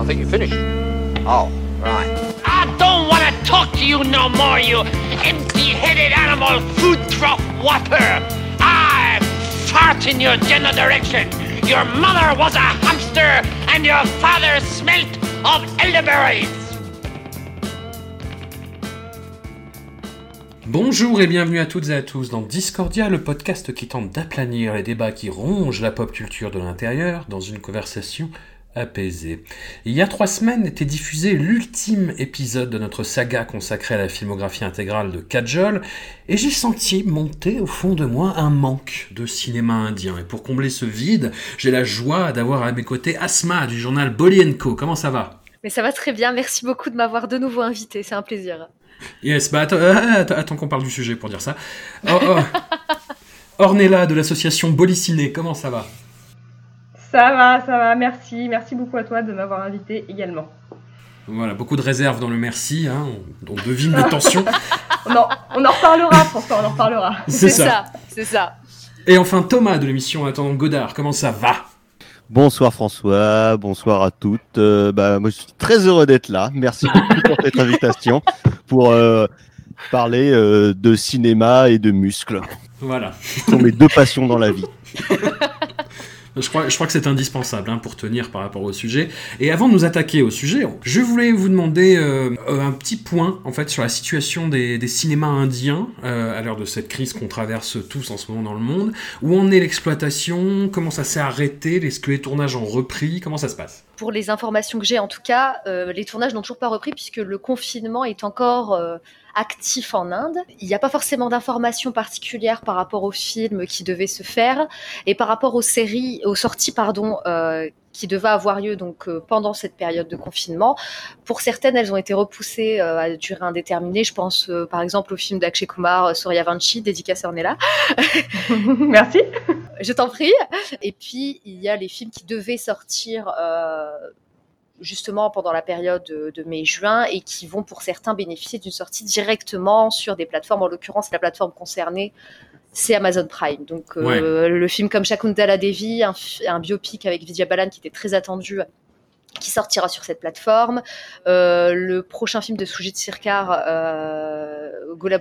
I think you finished. Oh, right. I don't want to talk to you no more, you empty-headed animal food trough whopper. I fart in your general direction. Your mother was a hamster and your father smelt of elderberries. Bonjour et bienvenue à toutes et à tous dans Discordia, le podcast qui tente d'aplanir les débats qui rongent la pop culture de l'intérieur dans une conversation apaisée. Il y a trois semaines était diffusé l'ultime épisode de notre saga consacrée à la filmographie intégrale de Kajol et j'ai senti monter au fond de moi un manque de cinéma indien. Et pour combler ce vide, j'ai la joie d'avoir à mes côtés Asma du journal Bolly Co. Comment ça va? Mais ça va très bien, merci beaucoup de m'avoir de nouveau invité, c'est un plaisir. Yes, bah attends, euh, attends, attends qu'on parle du sujet pour dire ça. Oh, oh. Ornella de l'association Boliciné, comment ça va? Ça va, ça va, merci. Merci beaucoup à toi de m'avoir invité également. Voilà, beaucoup de réserves dans le merci, hein, on, on devine les tensions. On en, on en reparlera, François, on en reparlera. C'est C'est ça. ça, c'est ça. Et enfin Thomas de l'émission Attendant Godard, comment ça va? Bonsoir François, bonsoir à toutes. Euh, bah, moi, je suis très heureux d'être là. Merci beaucoup pour cette invitation pour euh, parler euh, de cinéma et de muscles. Voilà. Ce sont mes deux passions dans la vie. Je crois, que c'est indispensable hein, pour tenir par rapport au sujet. Et avant de nous attaquer au sujet, je voulais vous demander euh, euh, un petit point en fait sur la situation des, cinémas indiens euh, à l'heure de cette crise qu'on traverse tous en ce moment dans le monde. Où en est l'exploitation? Comment ça s'est arrêté? Est-ce que les tournages ont repris? Comment ça se passe? Pour les informations que j'ai, en tout cas, les tournages n'ont toujours pas repris puisque le confinement est encore actif en Inde. Il n'y a pas forcément d'informations particulières par rapport aux films qui devaient se faire et par rapport aux séries, aux sorties, pardon, euh, qui devaient avoir lieu donc euh, pendant cette période de confinement. Pour certaines, elles ont été repoussées euh, à durée indéterminée. Je pense euh, par exemple au film d'Akshay Kumar, euh, Surya Vanchi, dédicace à Ornella. merci. Je t'en prie. Et puis, il y a les films qui devaient sortir euh, justement pendant la période de, de mai-juin et qui vont pour certains bénéficier d'une sortie directement sur des plateformes. En l'occurrence, la plateforme concernée, c'est Amazon Prime. Donc, euh, le film comme Shakuntala Devi, un, un biopic avec Vidya Balan qui était très attendu qui sortira sur cette plateforme. Euh, le prochain film de Sujit Sirkar, euh,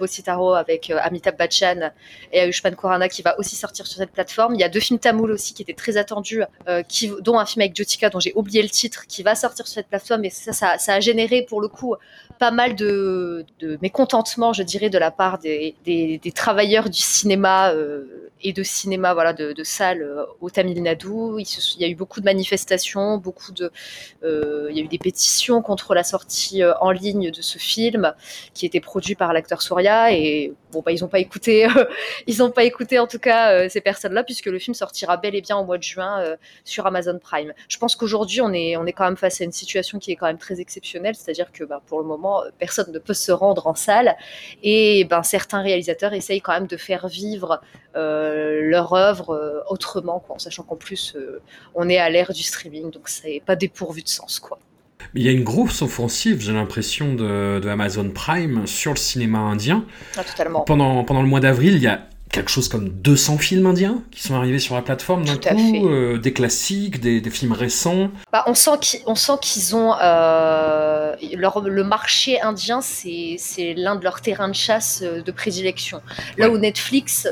Sitaro avec euh, Amitabh Bachchan et Ayushmann Khurrana qui va aussi sortir sur cette plateforme. Il y a deux films tamouls aussi qui étaient très attendus, euh, dont un film avec Jyotika dont j'ai oublié le titre, qui va sortir sur cette plateforme. Et ça, ça, ça a généré pour le coup pas mal de, mécontentement, je dirais, de la part des, travailleurs du cinéma euh, et de cinéma, voilà, de, de salles euh, au Tamil Nadu. Il, y a eu beaucoup de manifestations, beaucoup de, euh, il y a eu des pétitions contre la sortie en ligne de ce film qui était produit par l'acteur Surya et bon bah ils n'ont pas écouté, ils n'ont pas écouté en tout cas ces personnes-là puisque le film sortira bel et bien au mois de juin sur Amazon Prime. Je pense qu'aujourd'hui on est on est quand même face à une situation qui est quand même très exceptionnelle, c'est-à-dire que bah, pour le moment euh, personne ne peut se rendre en salle et ben certains réalisateurs essayent quand même de faire vivre euh, leur œuvre euh, autrement quoi, en sachant qu'en plus euh, on est à l'ère du streaming donc c'est pas dépourvu de sens quoi. Il y a une grosse offensive, j'ai l'impression, de, de Amazon Prime sur le cinéma indien. Ah, totalement. Pendant, pendant le mois d'avril, il y a quelque chose comme 200 films indiens qui sont arrivés sur la plateforme d'un coup, euh, des classiques, des, des films récents. Bah, on sent qu'ils on sent qu'ils ont euh, leur, le marché indien, c'est c'est l'un de leurs terrains de chasse euh, de prédilection. Là où Netflix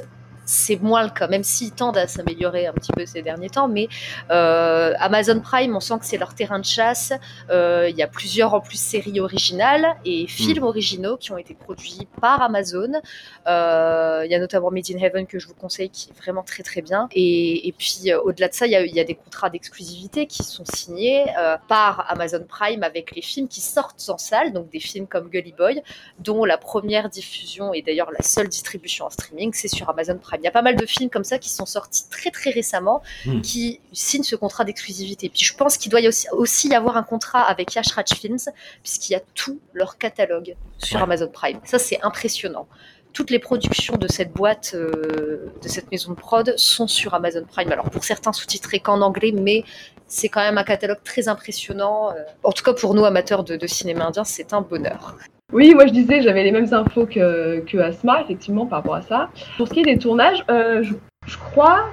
c'est moins le cas, même s'ils tendent à s'améliorer un petit peu ces derniers temps. Mais euh, Amazon Prime, on sent que c'est leur terrain de chasse. Euh, Il y a plusieurs en plus séries originales et films originaux qui ont été produits par Amazon. Euh, Il y a notamment Made in Heaven que je vous conseille, qui est vraiment très très bien. Et, et puis au-delà de ça, il y y a des contrats d'exclusivité qui sont signés par Amazon Prime avec les films qui sortent en salle, donc des films comme Gully Boy, dont la première diffusion et d'ailleurs la seule distribution en streaming, c'est sur Amazon Prime Prime. Il y a pas mal de films comme ça qui sont sortis très très récemment, Hmm. qui signent ce contrat d'exclusivité. Puis je pense qu'il doit y aussi, aussi y avoir un contrat avec Yash Raj Films, puisqu'il y a tout leur catalogue sur Ouais. Amazon Prime. Ça, c'est impressionnant. Toutes les productions de cette boîte, euh, de cette maison de prod, sont sur Amazon Prime. Alors pour certains sous-titrés qu'en anglais, mais c'est quand même un catalogue très impressionnant. Euh, En tout cas, pour nous amateurs de, de cinéma indien, c'est un bonheur. Oui, moi je disais, j'avais les mêmes infos que, que Asma, effectivement, par rapport à ça. Pour ce qui est des tournages, euh, je, je crois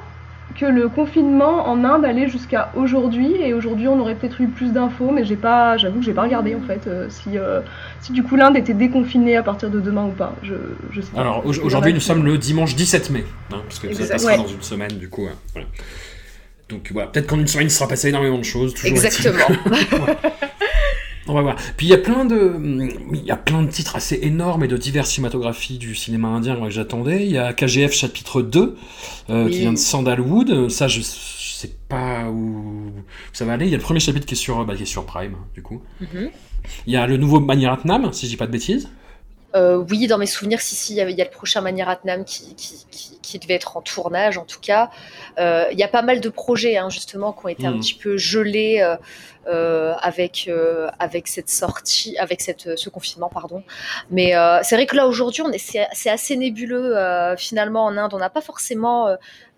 que le confinement en Inde allait jusqu'à aujourd'hui, et aujourd'hui on aurait peut-être eu plus d'infos, mais j'ai pas, j'avoue que j'ai pas regardé en fait euh, si, euh, si du coup l'Inde était déconfinée à partir de demain ou pas. Je, je sais pas. Alors aujourd'hui, nous sommes le dimanche 17 mai, hein, parce que ça Exact. passera Ouais. dans une semaine, du coup. hein, voilà. Donc voilà, peut-être qu'en une semaine, il sera passé énormément de choses. Toujours Exactement. On va voir. Puis il y a plein de, il y a plein de titres assez énormes et de diverses cinématographies du cinéma indien que j'attendais. Il y a KGF chapitre 2 euh, Oui. qui vient de Sandalwood. Ça, je, je sais pas où ça va aller. Il y a le premier chapitre qui est sur, bah, qui est sur Prime, du coup. Mhm. Il y a le nouveau Maniratnam, si je dis pas de bêtises. Euh, oui, dans mes souvenirs, si, si, il y, avait- il y a le prochain Maniratnam qui, qui, qui, qui devait être en tournage, en tout cas. Euh, il y a pas mal de projets, hein, justement, qui ont été un Mhm. petit peu gelés euh, avec, avec cette sortie, avec cette, ce confinement, pardon. Mais c'est vrai que là, aujourd'hui, on est- c'est c'est assez nébuleux, finalement, en Inde. On n'a pas forcément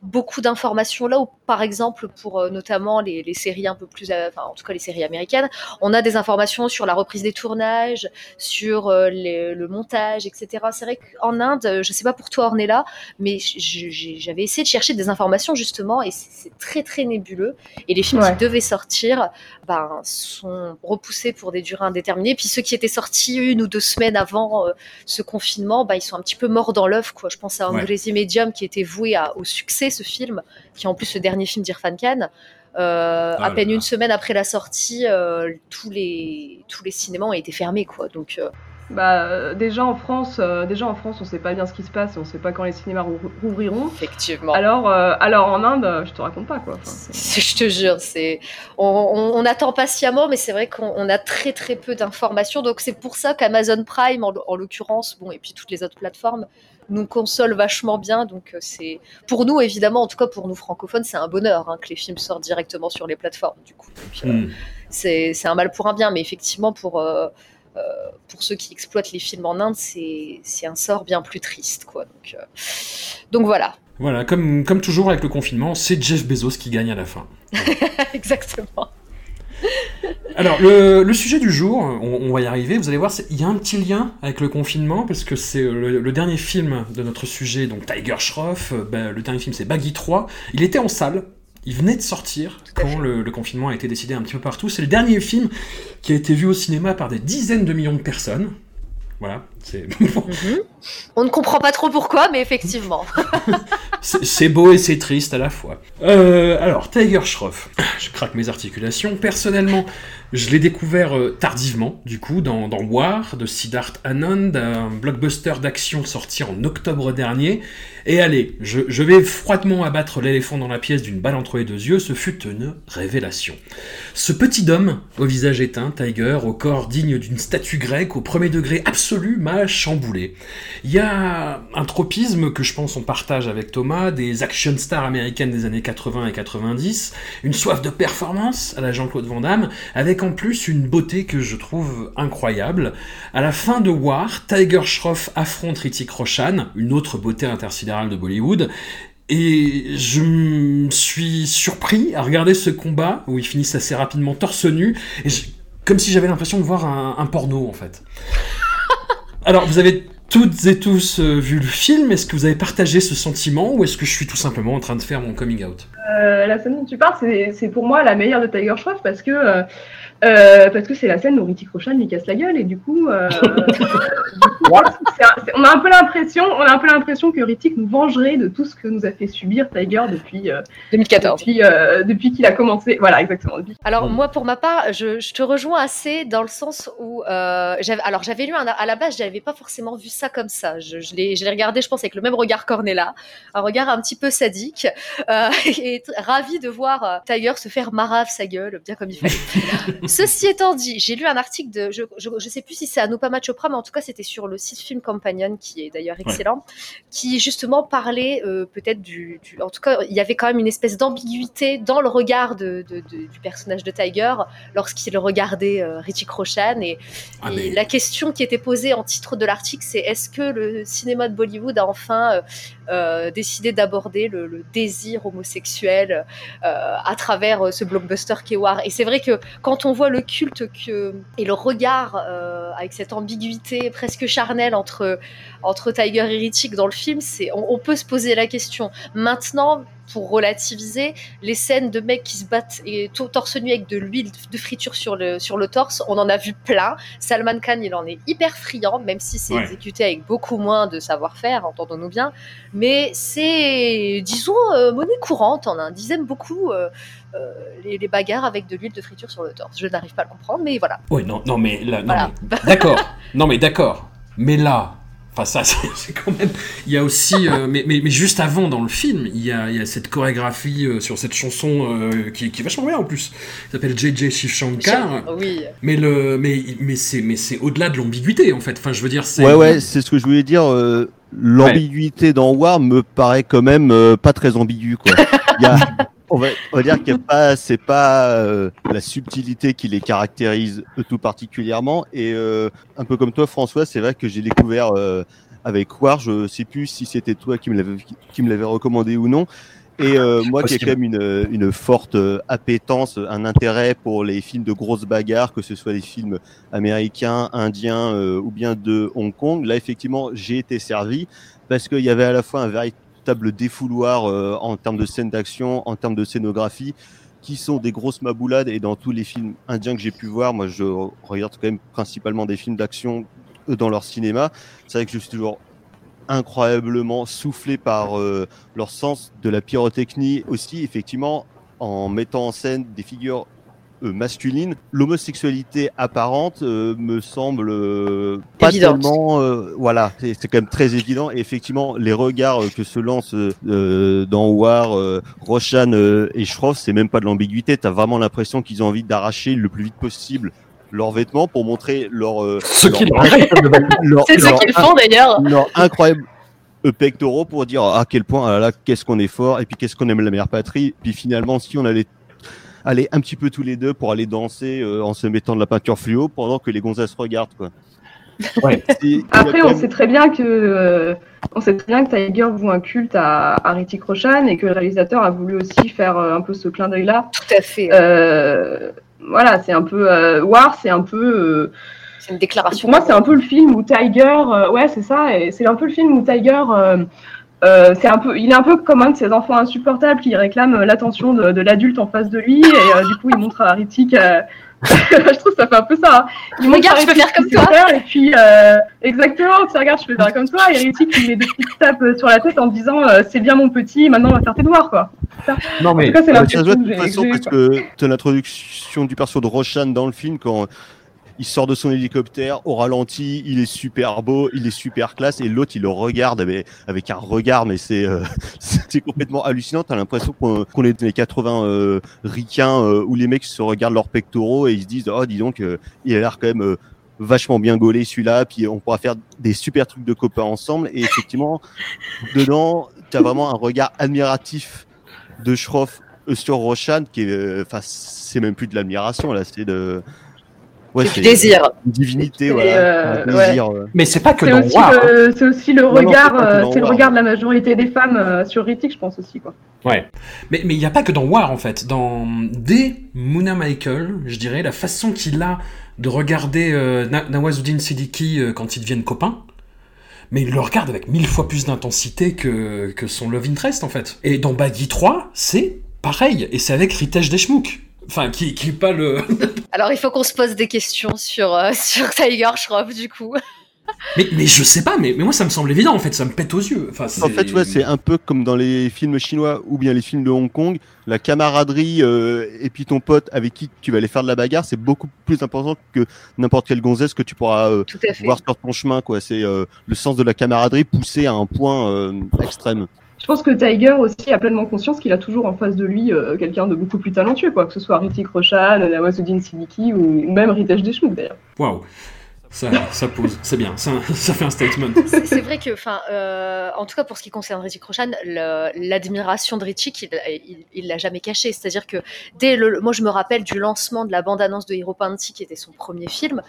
beaucoup d'informations. Là où, par exemple, pour euh, notamment les, les séries un peu plus, euh, enfin, en tout cas, les séries américaines, on a des informations sur la reprise des tournages, sur euh, les- le montage, etc. C'est vrai qu'en Inde, je sais pas pour toi Ornella, mais j'avais essayé de chercher des informations justement et c'est c'est très très nébuleux. Et les films Ouais. qui devaient sortir ben, sont repoussés pour des durées indéterminées. Puis ceux qui étaient sortis une ou deux semaines avant euh, ce confinement, ben, ils sont un petit peu morts dans l'œuf. Je pense à Ouais. Angrezi Medium qui était voué à- au succès, ce film, qui est en plus le dernier film d'Irfan Khan. Euh, Ah à peine là. une semaine après la sortie, euh, tous les tous les cinémas ont été fermés quoi. Donc Bah, euh, déjà en France, euh, déjà en France, on sait pas bien ce qui se passe, et on sait pas quand les cinémas rou- rouvriront. effectivement. Alors, euh, alors en Inde, euh, je te raconte pas quoi. Enfin, Je te jure, c'est on, on- on attend patiemment, mais c'est vrai qu'on on a très très peu d'informations. Donc c'est pour ça qu'Amazon Prime, en, en l'occurrence, bon et puis toutes les autres plateformes, nous consolent vachement bien. Donc c'est pour nous évidemment, en tout cas pour nous francophones, c'est un bonheur hein, que les films sortent directement sur les plateformes. Du coup, euh, Hmm. c'est c'est un mal pour un bien, mais effectivement pour pour ceux qui exploitent les films en Inde, c'est un sort bien plus triste, quoi. Donc euh, donc voilà, Voilà, comme, comme toujours avec le confinement, c'est Jeff Bezos qui gagne à la fin. exactement. Alors, le, le sujet du jour, on, on va y arriver, vous allez voir, il y a un petit lien avec le confinement, parce que c'est le, le dernier film de notre sujet, donc Tiger Shroff, euh, ben, le dernier film c'est Baggy 3, il était en salle, il venait de sortir quand le confinement a été décidé un petit peu partout, c'est le dernier film qui a été vu au cinéma par des dizaines de millions de personnes. Voilà, c'est. On ne comprend pas trop pourquoi, mais effectivement. C'est c'est beau et c'est triste à la fois. Euh, alors, Tiger Shroff, je craque mes articulations. Personnellement, je l'ai découvert euh, tardivement, du coup, dans, dans War de Siddharth Anand, un blockbuster d'action sorti en octobre dernier. Et allez, je, je vais froidement abattre l'éléphant dans la pièce d'une balle entre les deux yeux, ce fut une révélation. Ce petit homme, au visage éteint, Tiger, au corps digne d'une statue grecque, au premier degré absolu, m'a chamboulé. Il y a un tropisme que je pense on partage avec Thomas, des action stars américaines des années 80 et 90, une soif de performance à la Jean-Claude Van Damme, avec en plus une beauté que je trouve incroyable. À la fin de War, Tiger Shroff affronte Hrithik Roshan, une autre beauté intersidérale de Bollywood, et je me suis surpris à regarder ce combat où ils finissent assez rapidement torse nu, comme si j'avais l'impression de voir un porno en fait. Alors, vous avez toutes et tous euh, vu le film, est-ce que vous avez partagé ce sentiment ou est-ce que je suis tout simplement en train de faire mon coming out? Euh, la scène dont tu parles, c'est pour moi la meilleure de Tiger Shroff parce que euh, parce que c'est la scène où Hrithik Roshan lui casse la gueule et du coup, euh, du coup, c'est un- c'est- on a un peu l'impression, on a un peu l'impression que Hrithik nous vengerait de tout ce que nous a fait subir Tiger depuis euh, 2014. depuis euh, depuis qu'il a commencé. Voilà, exactement. depuis- Alors moi, pour ma part, je, je te rejoins assez dans le sens où euh, j'avais, alors j'avais lu un, à la base, j'avais pas forcément vu ça comme ça. Je, je l'ai regardé, je pense, avec le même regard Cornella, un regard un petit peu sadique, euh, et ravi de voir Tiger se faire marave sa gueule, bien comme il fallait. Ceci étant dit, j'ai lu un article de, je, je, sais plus si c'est Anupama Chopra, mais en tout cas c'était sur le site Film Companion, qui est d'ailleurs excellent, qui justement parlait euh, peut-être du, du, en tout cas, il y avait quand même une espèce d'ambiguïté dans le regard de, de, du personnage de Tiger lorsqu'il regardait euh, Richie Roshan, et, ah, et la question qui était posée en titre de l'article, c'est est-ce que le cinéma de Bollywood a enfin euh, décidé d'aborder le, désir homosexuel euh, à travers euh, ce blockbuster qu'est War. Et c'est vrai que quand on voit le culte et le regard euh, avec cette ambiguïté presque charnelle entre, entre Tiger et Ritchie dans le film, on peut se poser la question. Maintenant, pour relativiser, les scènes de mecs qui se battent et tout torse nu avec de l'huile de friture sur le, sur le torse, on en a vu plein. Salman Khan, il en est hyper friand, même si c'est Ouais. exécuté avec beaucoup moins de savoir-faire, entendons-nous bien. Mais c'est, disons, euh, monnaie courante en Inde. Ils aiment beaucoup euh, euh, les, les bagarres avec de l'huile de friture sur le torse. Je n'arrive pas à le comprendre, mais voilà. Ouais, non, non, mais là, non, Voilà. mais- d'accord. Non, mais d'accord. Mais là, enfin, ça, c'est quand même. Il y a aussi, euh, mais, mais, mais juste avant dans le film, il y a, il y a cette chorégraphie euh, sur cette chanson euh, qui, qui est vachement bien en plus. qui s'appelle JJ Shiv Shankar. Oui. Mais le, mais, mais c'est, mais c'est au-delà de l'ambiguïté en fait. Enfin, je veux dire, c'est. Ouais, ouais, c'est ce que je voulais dire. euh, L'ambiguïté dans War me paraît quand même euh, pas très ambigu, quoi. Il y a, on, va, on va dire a pas, c'est pas euh, la subtilité qui les caractérise eux tout particulièrement. Et euh, un peu comme toi, François, c'est vrai que j'ai découvert euh, avec War. Je sais plus si c'était toi qui me l'avais qui me l'avait recommandé ou non. Et euh, moi qui ai quand même une, une forte euh, appétence, un intérêt pour les films de grosses bagarres, que ce soit les films américains, indiens euh, ou bien de Hong Kong, là effectivement j'ai été servi parce qu'il y avait à la fois un véritable défouloir euh, en termes de scènes d'action, en termes de scénographie, qui sont des grosses maboulades et dans tous les films indiens que j'ai pu voir, moi je regarde quand même principalement des films d'action dans leur cinéma. C'est vrai que je suis toujours incroyablement soufflé par euh, leur sens de la pyrotechnie aussi effectivement en mettant en scène des figures euh, masculines l'homosexualité apparente euh, me semble euh, pas Évidente. tellement euh, voilà c'est quand même très évident. Et effectivement les regards euh, que se lancent euh, dans War euh, Roshan euh, et Shroff c'est même pas de l'ambiguïté. T'as vraiment l'impression qu'ils ont envie d'arracher le plus vite possible leurs vêtements pour montrer leur euh, Ce leur- leur- C'est ce leur- qu'ils font d'ailleurs. leurs incroyables euh, pectoraux pour dire à quel point ah là, là qu'est-ce qu'on est fort et puis qu'est-ce qu'on aime la mère patrie. Puis finalement si on allait aller un petit peu tous les deux pour aller danser euh, en se mettant de la peinture fluo pendant que les gonzesses regardent quoi. Ouais. Après, on sait très bien que euh, on sait très bien que Tiger voue un culte à, à Roshan et que le réalisateur a voulu aussi faire euh, un peu ce clin d'œil-là. Tout à fait. Euh, voilà, c'est un peu euh, War, c'est un peu. euh, c'est une déclaration. pour moi, c'est un peu le film où Tiger, euh, ouais, c'est ça, et c'est un peu le film où Tiger, euh, c'est un peu, il est un peu comme un de ces enfants insupportables qui réclament l'attention de, de l'adulte en face de lui, et euh, du coup, il montre à Hrithik. euh, je trouve que ça fait un peu ça. hein. Il montre Regarde, à je peux faire comme toi. faire, Et puis, euh, exactement, tu regardes, je peux faire comme toi, et Hrithik, il met des petites tapes sur la tête en disant, euh, c'est bien mon petit, maintenant on va faire tes devoirs, quoi. Non En mais tout cas, c'est Ouais, ça se l'impression voit de toute j'ai- façon parce que l'introduction du perso de Roshan dans le film quand il sort de son hélicoptère au ralenti, il est super beau, il est super classe et l'autre il le regarde avec, avec un regard mais c'est euh, c'est complètement hallucinant. T'as l'impression qu'on est dans les 80 euh, euh, où les mecs se regardent leurs pectoraux et ils se disent oh dis donc euh, il a l'air quand même euh, vachement bien gaulé celui-là puis on pourra faire des super trucs de copains ensemble et effectivement dedans t'as vraiment un regard admiratif de Schroff euh, sur Roshan qui est enfin c'est même plus de l'admiration là c'est de ouais C'est du désir. une divinité voilà euh, un désir, euh. mais c'est pas que dans aussi, War. hein. c'est aussi le Non, non, regard, c'est euh, le regard de la majorité des femmes euh, sur Hrithik, je pense aussi, quoi. Ouais. Mais mais il n'y a pas que dans War en fait. Dans dès Mouna Michael, je dirais la façon qu'il a de regarder euh, Na- Nawazuddin Siddiqui euh, quand ils deviennent copains. Mais il le regarde avec mille fois plus d'intensité que, que son Love Interest en fait. Et dans Baggy 3, c'est pareil. Et c'est avec Ritesh Deshmukh. Enfin, qui, qui est pas le. Alors, il faut qu'on se pose des questions sur, euh, sur Tiger Shroff, du coup. mais, mais je sais pas, mais, mais moi ça me semble évident en fait, ça me pète aux yeux. Enfin, En fait, ouais, c'est un peu comme dans les films chinois ou bien les films de Hong Kong. La camaraderie euh, et puis ton pote avec qui tu vas aller faire de la bagarre, c'est beaucoup plus important que n'importe quelle gonzesse que tu pourras euh, voir sur ton chemin. quoi. C'est euh, le sens de la camaraderie poussé à un point euh, extrême. Je pense que Tiger aussi a pleinement conscience qu'il a toujours en face de lui euh, quelqu'un de beaucoup plus talentueux, quoi, que ce soit Ritik Roshan, Nawazuddin Siddiqui ou, ou même Ritesh Deshmukh d'ailleurs. Waouh, ça, ça pose, c'est bien, ça, ça fait un statement. C'est vrai que, enfin, euh, en tout cas pour ce qui concerne Ritchie Roshan, le- l'admiration de Ritchie, il l'a jamais caché. C'est-à-dire que dès le, moi je me rappelle du lancement de la bande-annonce de Hero Panty, qui était son premier film.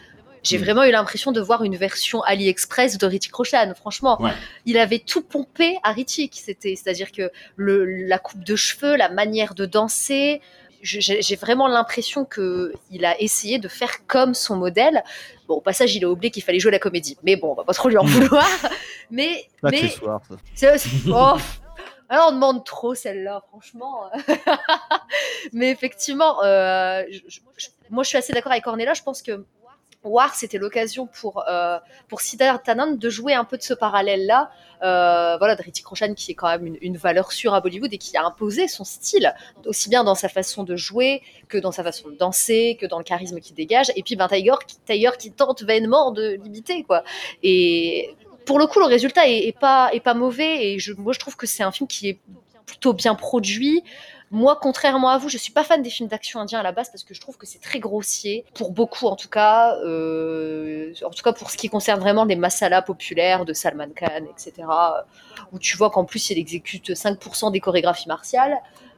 J'ai Mm. vraiment eu l'impression de voir une version AliExpress de Ritchie Roshan. Franchement, Ouais. il avait tout pompé à Ritchie. C'était, c'est-à-dire que le, la coupe de cheveux, la manière de danser. J'ai vraiment l'impression que il a essayé de faire comme son modèle. Bon, au passage, il a oublié qu'il fallait jouer la comédie. Mais bon, on va pas trop lui en Mm. vouloir. Mais, mais Accessoire, ça. oh, alors on demande trop celle-là, franchement. Mais effectivement, euh, je- je- je- moi je suis assez d'accord avec Cornelia. Je pense que War, c'était l'occasion pour, euh, pour de jouer un peu de ce parallèle-là. Euh, voilà, de Hrithik Roshan qui est quand même une, une valeur sûre à Bollywood et qui a imposé son style, aussi bien dans sa façon de jouer que dans sa façon de danser, que dans le charisme qu'il dégage. Et puis ben, Tiger, qui, Tiger qui tente vainement de l'imiter, quoi. Et pour le coup, le résultat est, est pas, est pas mauvais. Et je, moi, je trouve que c'est un film qui est plutôt bien produit. Moi, contrairement à vous, je suis pas fan des films d'action indiens à la base parce que je trouve que c'est très grossier, pour beaucoup en tout cas. euh, en tout cas, pour ce qui concerne vraiment les masalas populaires de Salman Khan, etc. Où tu vois qu'en plus, il exécute 5% des chorégraphies martiales.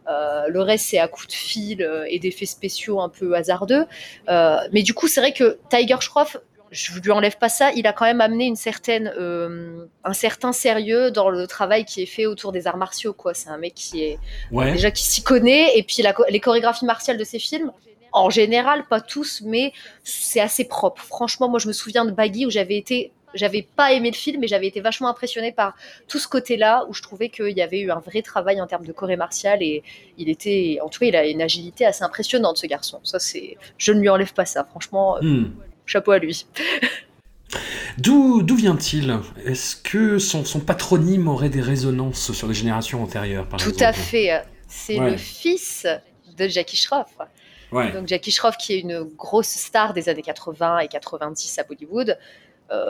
Euh, le reste, c'est à coups de fil euh, et d'effets spéciaux un peu hasardeux. Mais du coup, c'est vrai que Tiger Shroff, je lui enlève pas ça, il a quand même amené une certaine, euh, un certain sérieux dans le travail qui est fait autour des arts martiaux. quoi. C'est un mec qui est Ouais. déjà qui s'y connaît et puis la les chorégraphies martiales de ses films en général pas tous mais c'est assez propre franchement moi je me souviens de Baggy où j'avais été j'avais pas aimé le film mais j'avais été vachement impressionnée par tout ce côté là où je trouvais qu'il y avait eu un vrai travail en termes de choré martial et il était en tout cas il a une agilité assez impressionnante ce garçon ça c'est je ne lui enlève pas ça franchement euh, Hmm. Chapeau à lui. D'où d'où vient-il? Est-ce que son, son patronyme aurait des résonances sur les générations antérieures, par tout exemple à fait. C'est Ouais. le fils de Jackie Ouais. Donc Jackie Shroff, qui est une grosse star des années 80 et 90 à Bollywood, euh,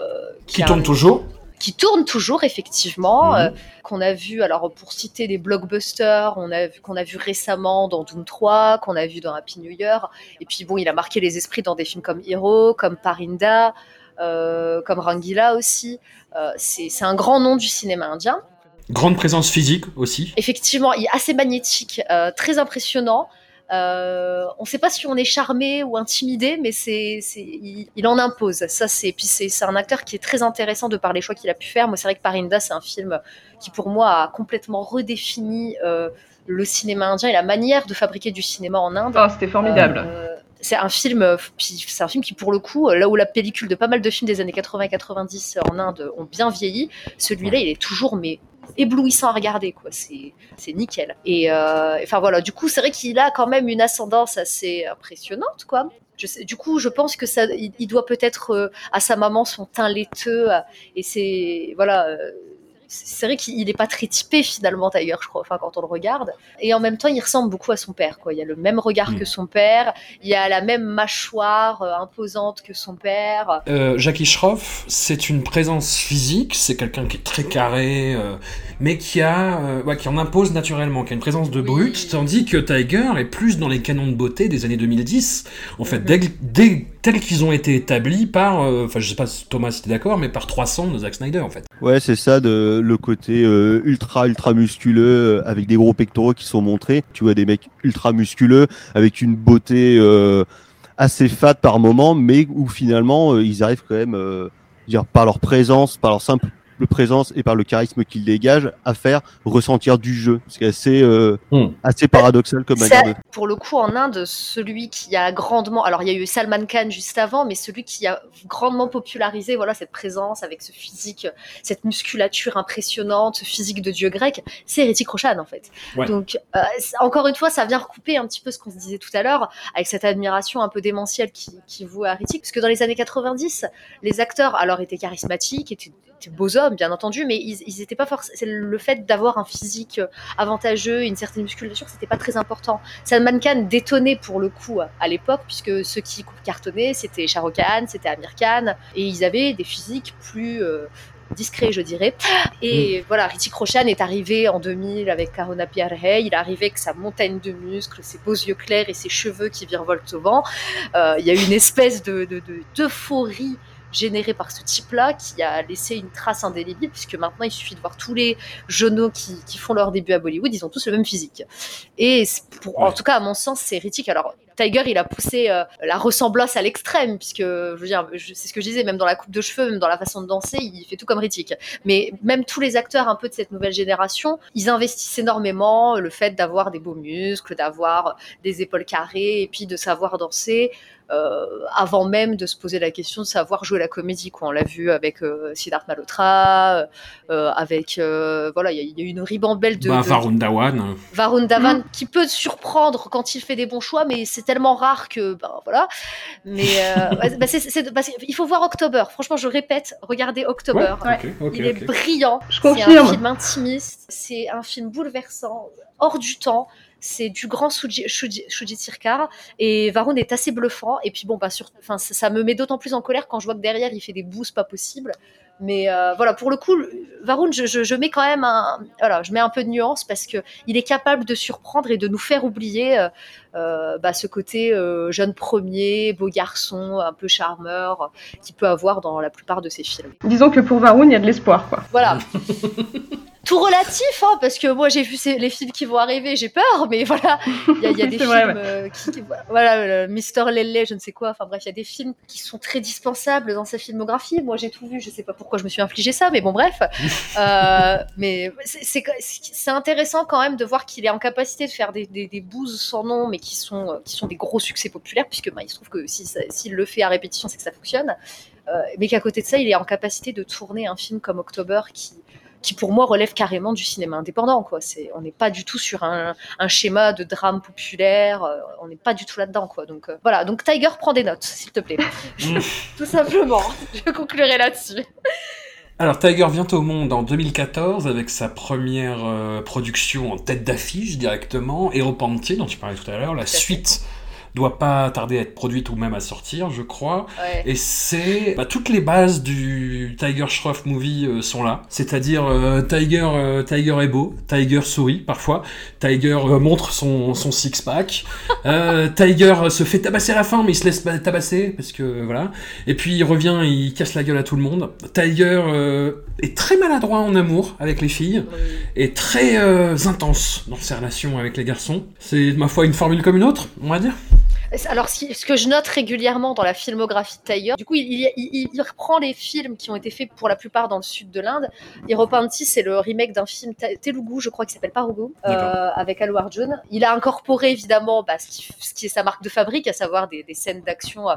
Qui a- tourne toujours qui tourne toujours effectivement, Mhm. euh, qu'on a vu alors pour citer des blockbusters, on a vu qu'on a vu récemment dans Doom 3, qu'on a vu dans Happy New Year, et puis bon, il a marqué les esprits dans des films comme Hero, comme Parinda, euh, comme Rangila aussi. Euh, c'est c'est un grand nom du cinéma indien. Grande présence physique aussi. Effectivement, il est assez magnétique, euh, très impressionnant. Euh, on ne sait pas si on est charmé ou intimidé, mais c'est, c'est- il, il en impose. Ça, c'est, puis c'est, c'est un acteur qui est très intéressant de par les choix qu'il a pu faire. Moi, c'est vrai que Parinda, c'est un film qui, pour moi, a complètement redéfini euh, le cinéma indien et la manière de fabriquer du cinéma en Inde. Ah, c'était formidable. Euh, c'est un film, puis c'est un film qui, pour le coup, là où la pellicule de pas mal de films des années 80 et 90 en Inde ont bien vieilli, celui-là, il est toujours mais éblouissant à regarder, quoi. C'est, nickel. Et euh, enfin voilà, du coup, c'est vrai qu'il a quand même une ascendance assez impressionnante, quoi. Je sais, du coup, je pense que ça, il, doit peut-être euh, à sa maman son teint laiteux, euh, et c'est voilà. C'est vrai qu'il n'est pas très typé finalement d'ailleurs, je crois, enfin quand on le regarde. Et en même temps, il ressemble beaucoup à son père. Quoi. Il y a le même regard Mm. que son père, il y a la même mâchoire euh, imposante que son père. Euh, Jackie Schroff, c'est une présence physique, c'est quelqu'un qui est très carré, euh, mais qui a, euh, ouais, qui en impose naturellement, qui a une présence de Oui. brute, tandis que Tiger est plus dans les canons de beauté des années 2010, en fait, Mhm. dès, dès- tels qu'ils ont été établis par, euh, enfin, je sais pas si Thomas si t'es d'accord, mais par 300 de Zack Snyder, en fait. Ouais, c'est ça, de, le côté euh, ultra, ultra musculeux, euh, avec des gros pectoraux qui sont montrés. Tu vois des mecs ultra musculeux, avec une beauté euh, assez fade par moment, mais où finalement, ils arrivent quand même, dire, par leur présence, par leur simple simple présence et par le charisme qu'il dégage à faire ressentir du jeu. C'est assez, euh, Hmm. assez paradoxal comme manière de pour le coup, en Inde, celui qui a grandement, alors il y a eu Salman Khan juste avant, mais celui qui a grandement popularisé, voilà, cette présence avec ce physique, cette musculature impressionnante, ce physique de dieu grec, c'est Hrithik Roshan en fait. Ouais. Donc, euh, encore une fois, ça vient recouper un petit peu ce qu'on se disait tout à l'heure, avec cette admiration un peu démentielle qui, qui voue à Hrithik, parce que dans les années 90, les acteurs alors étaient charismatiques, étaient, beaux hommes, bien entendu, mais ils, ils étaient pas forcément. C'est le fait d'avoir un physique avantageux, une certaine musculature, c'était pas très important. Salman Khan détonnait pour le coup à l'époque, puisque ceux qui cartonnaient, c'était Shah Rukh Khan, c'était Amir Khan, et ils avaient des physiques plus euh, discrets, je dirais. Et voilà, Hrithik Roshan est arrivé en 2000 avec Karuna Piarhe, il est arrivé avec sa montagne de muscles, ses beaux yeux clairs et ses cheveux qui virevoltent au vent. Euh, Il y a eu une espèce de, de, de- d'euphorie générée par ce type-là qui a laissé une trace indélébile puisque maintenant il suffit de voir tous les jeunes qui, qui font leur début à Bollywood, ils ont tous le même physique. Et pour, en tout cas, à mon sens, c'est Hrithik. Alors, Tiger, il a poussé euh, la ressemblance à l'extrême, puisque, je veux dire, c'est ce que je disais, même dans la coupe de cheveux, même dans la façon de danser, il fait tout comme Hrithik. Mais même tous les acteurs un peu de cette nouvelle génération, ils investissent énormément le fait d'avoir des beaux muscles, d'avoir des épaules carrées, et puis de savoir danser. euh, avant même de se poser la question de savoir jouer la comédie. Quoi. On l'a vu avec euh, Siddharth Malhotra, euh, avec euh, voilà, il y, y a eu une ribambelle de, Bah, de- Varun Dhawan. Varun Dhawan qui peut surprendre quand il fait des bons choix, mais c'est tellement rare que ben voilà. Mais euh, bah, c'est- c'est- parce qu'il faut voir October. Franchement, je répète, regardez October. Ouais, Il est brillant. Je C'est un film intimiste. C'est un film bouleversant, hors du temps. C'est du grand Shuji, Shuji, Shuji Sircar et Varun est assez bluffant. Et puis bon, bah, sur, ça, ça me met d'autant plus en colère quand je vois que derrière il fait des boosts pas possibles. Mais euh, voilà, pour le coup, Varun, je, je, je mets quand même un, voilà, je mets un peu de nuance parce que il est capable de surprendre et de nous faire oublier euh, euh, bah, ce côté euh, jeune premier, beau garçon, un peu charmeur, euh, qu'il peut avoir dans la plupart de ses films. Disons que pour Varun, il y a de l'espoir, quoi. Voilà. Tout relatif, hein, parce que moi j'ai vu les films qui vont arriver, j'ai peur, mais voilà, il y a, il y a des films, vrai, ouais. euh, qui, qui- voilà, Mister Lele, je ne sais quoi, enfin bref, il y a des films qui sont très dispensables dans sa filmographie. Moi j'ai tout vu, je sais pas pourquoi je me suis infligé ça, mais bon, bref. Euh, mais c'est- intéressant quand même de voir qu'il est en capacité de faire des, des, des bouses sans nom, mais qui sont, euh, qui sont des gros succès populaires, puisque bah, il se trouve que si s'il le fait à répétition, c'est que ça fonctionne. Euh, mais qu'à côté de ça, il est en capacité de tourner un film comme October qui, qui pour moi relève carrément du cinéma indépendant. Quoi. C'est, on n'est pas du tout sur un, un schéma de drame populaire, euh, on n'est pas du tout là-dedans. Quoi. Donc euh, voilà, donc Tiger prend des notes, s'il te plaît. tout simplement, je conclurai là-dessus. Alors Tiger vient au monde en 2014 avec sa première euh, production en tête d'affiche directement, Hero Panty dont tu parlais tout à l'heure. La fait. Doit pas tarder à être produite ou même à sortir, je crois. Ouais. Et c'est bah, toutes les bases du Tiger Shroff movie euh, sont là, c'est-à-dire euh, Tiger euh, Tiger est beau, Tiger sourit parfois, Tiger montre son son six pack, Tiger se fait tabasser à la fin mais il se laisse tabasser parce que voilà. Et puis il revient, il casse la gueule à tout le monde. Tiger est très maladroit en amour avec les filles et très intense dans ses relations avec les garçons. C'est ma foi une formule comme une autre, on va dire. Alors, ce, que je note régulièrement dans la filmographie de Tiger, du coup, il, il- il- il reprend les films qui ont été faits pour la plupart dans le sud de l'Inde. Hiropanti, c'est le remake d'un film te- Telugu, je crois, qui s'appelle Parugu, euh, avec Allu Arjun. Il a incorporé évidemment bah, ce, qui, ce qui est sa marque de fabrique, à savoir des, des scènes d'action.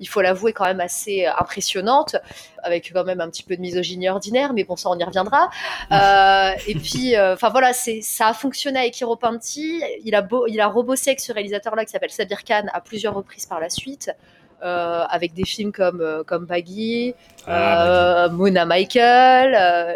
Il faut l'avouer quand même assez euh, impressionnantes, avec quand même un petit peu de misogynie ordinaire, mais bon, ça on y reviendra. Euh, et puis, euh, enfin voilà, c'est ça a fonctionné avec Hiropanti. Il a beau, il a rebossé avec ce réalisateur-là qui s'appelle Sabir Khan à plusieurs reprises par la suite. euh, avec des films comme, comme Baggy, Ah, euh, Mona Michael, euh,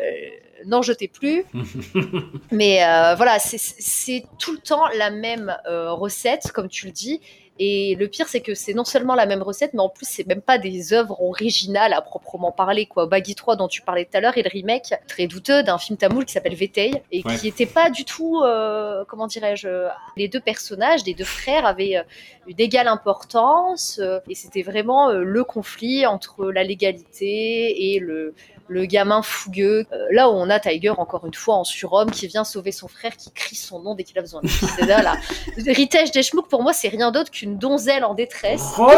Non, je t'ai plus. Mais euh, voilà, c'est- c'est tout le temps la même euh, recette, comme tu le dis. Et le pire, c'est que c'est non seulement la même recette, mais en plus, c'est même pas des œuvres originales à proprement parler. Quoi. Baggy 3, dont tu parlais tout à l'heure, est le remake très douteux d'un film tamoul qui s'appelle Vetei, et Ouais. qui était pas du tout, euh, comment dirais-je, les deux personnages, les deux frères avaient euh, une égale importance, euh, et c'était vraiment euh, le conflit entre la légalité et le, le gamin fougueux. Euh, là où on a Tiger, encore une fois, en surhomme, qui vient sauver son frère, qui crie son nom dès qu'il a besoin de lui. C'est là, là. Ritesh Deshmukh, pour moi, c'est rien d'autre qu'une donzelle en détresse. Ronnie